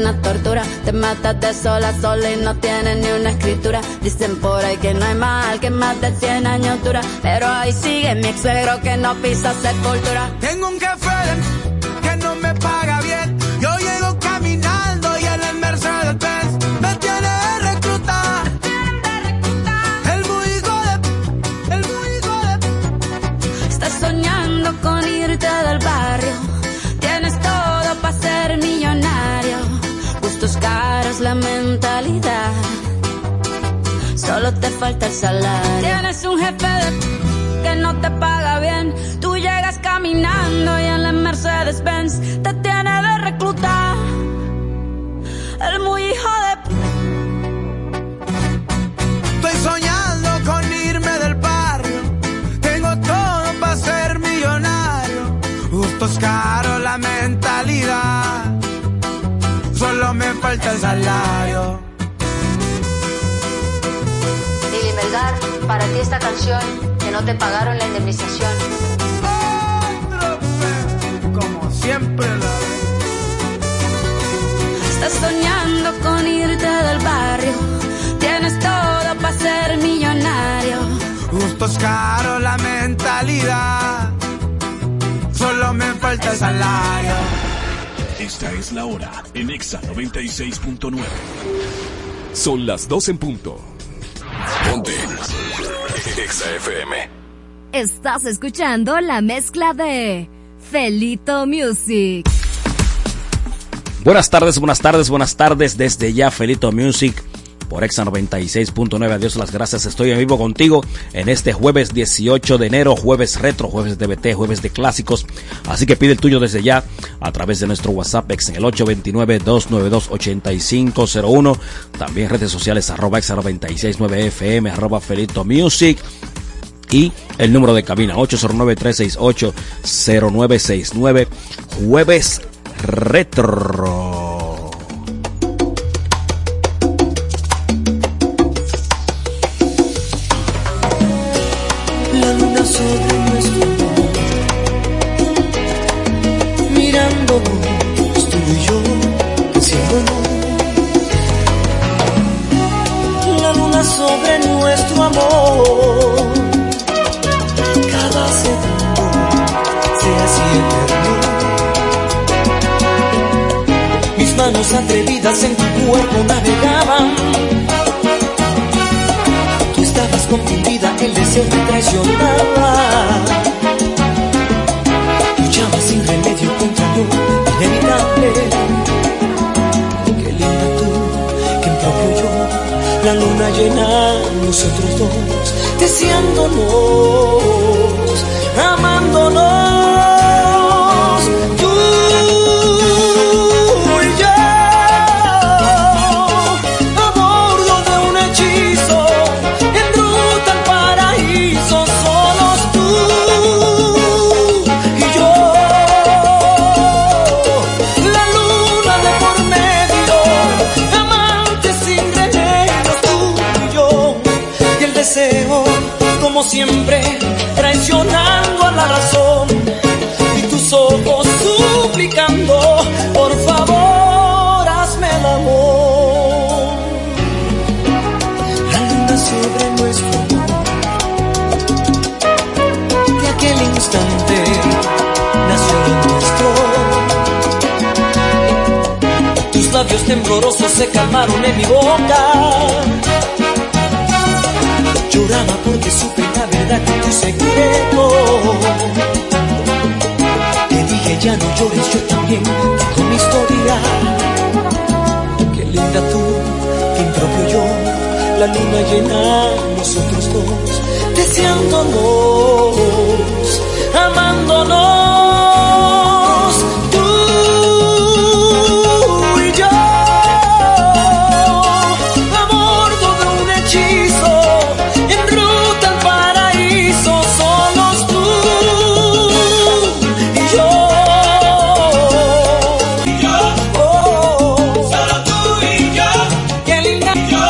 una tortura. Te matas de sola sola y no tienes ni una escritura. Dicen por ahí que no hay mal, que más de 100 años dura. Pero ahí sigue mi ex suegro que no pisa sepultura. Para ti esta canción que no te pagaron la indemnización. Como siempre la Estás soñando con irte del barrio. Tienes todo para ser millonario. Gustos caros, la mentalidad. Solo me falta el salario. Esta es la hora en Exa 96.9. Son las 2 en punto. Ponte Exa FM. Estás escuchando la mezcla de Felito Music. Buenas tardes, buenas tardes, buenas tardes desde ya Felito Music por Exa 96.9. Adiós las gracias. Estoy en vivo contigo en este jueves 18 de enero, jueves retro, jueves de BT, jueves de clásicos. Así que pide el tuyo desde ya a través de nuestro WhatsApp Ex en el 829-292-8501. También redes sociales arroba Exa 969FM, arroba Felito Music. Y el número de cabina 809-368-0969. Jueves Retro. Atrevidas en tu cuerpo navegaban. Tú estabas confundida, el deseo te traicionaba. Luchabas sin remedio contra lo inevitable. Qué linda tú, qué propio yo. La luna llena, nosotros dos, deseándonos, amándonos. Siempre, traicionando a la razón. Y tus ojos suplicando, por favor, hazme el amor. La luna sobre nuestro amor. De aquel instante nació lo nuestro. Tus labios temblorosos se calmaron en mi boca. Lloraba porque supe la verdad de tu secreto. Te dije ya no llores, yo también con mi historia. Qué linda tú, qué impropio yo, la luna llena, nosotros dos, deseándonos, amándonos.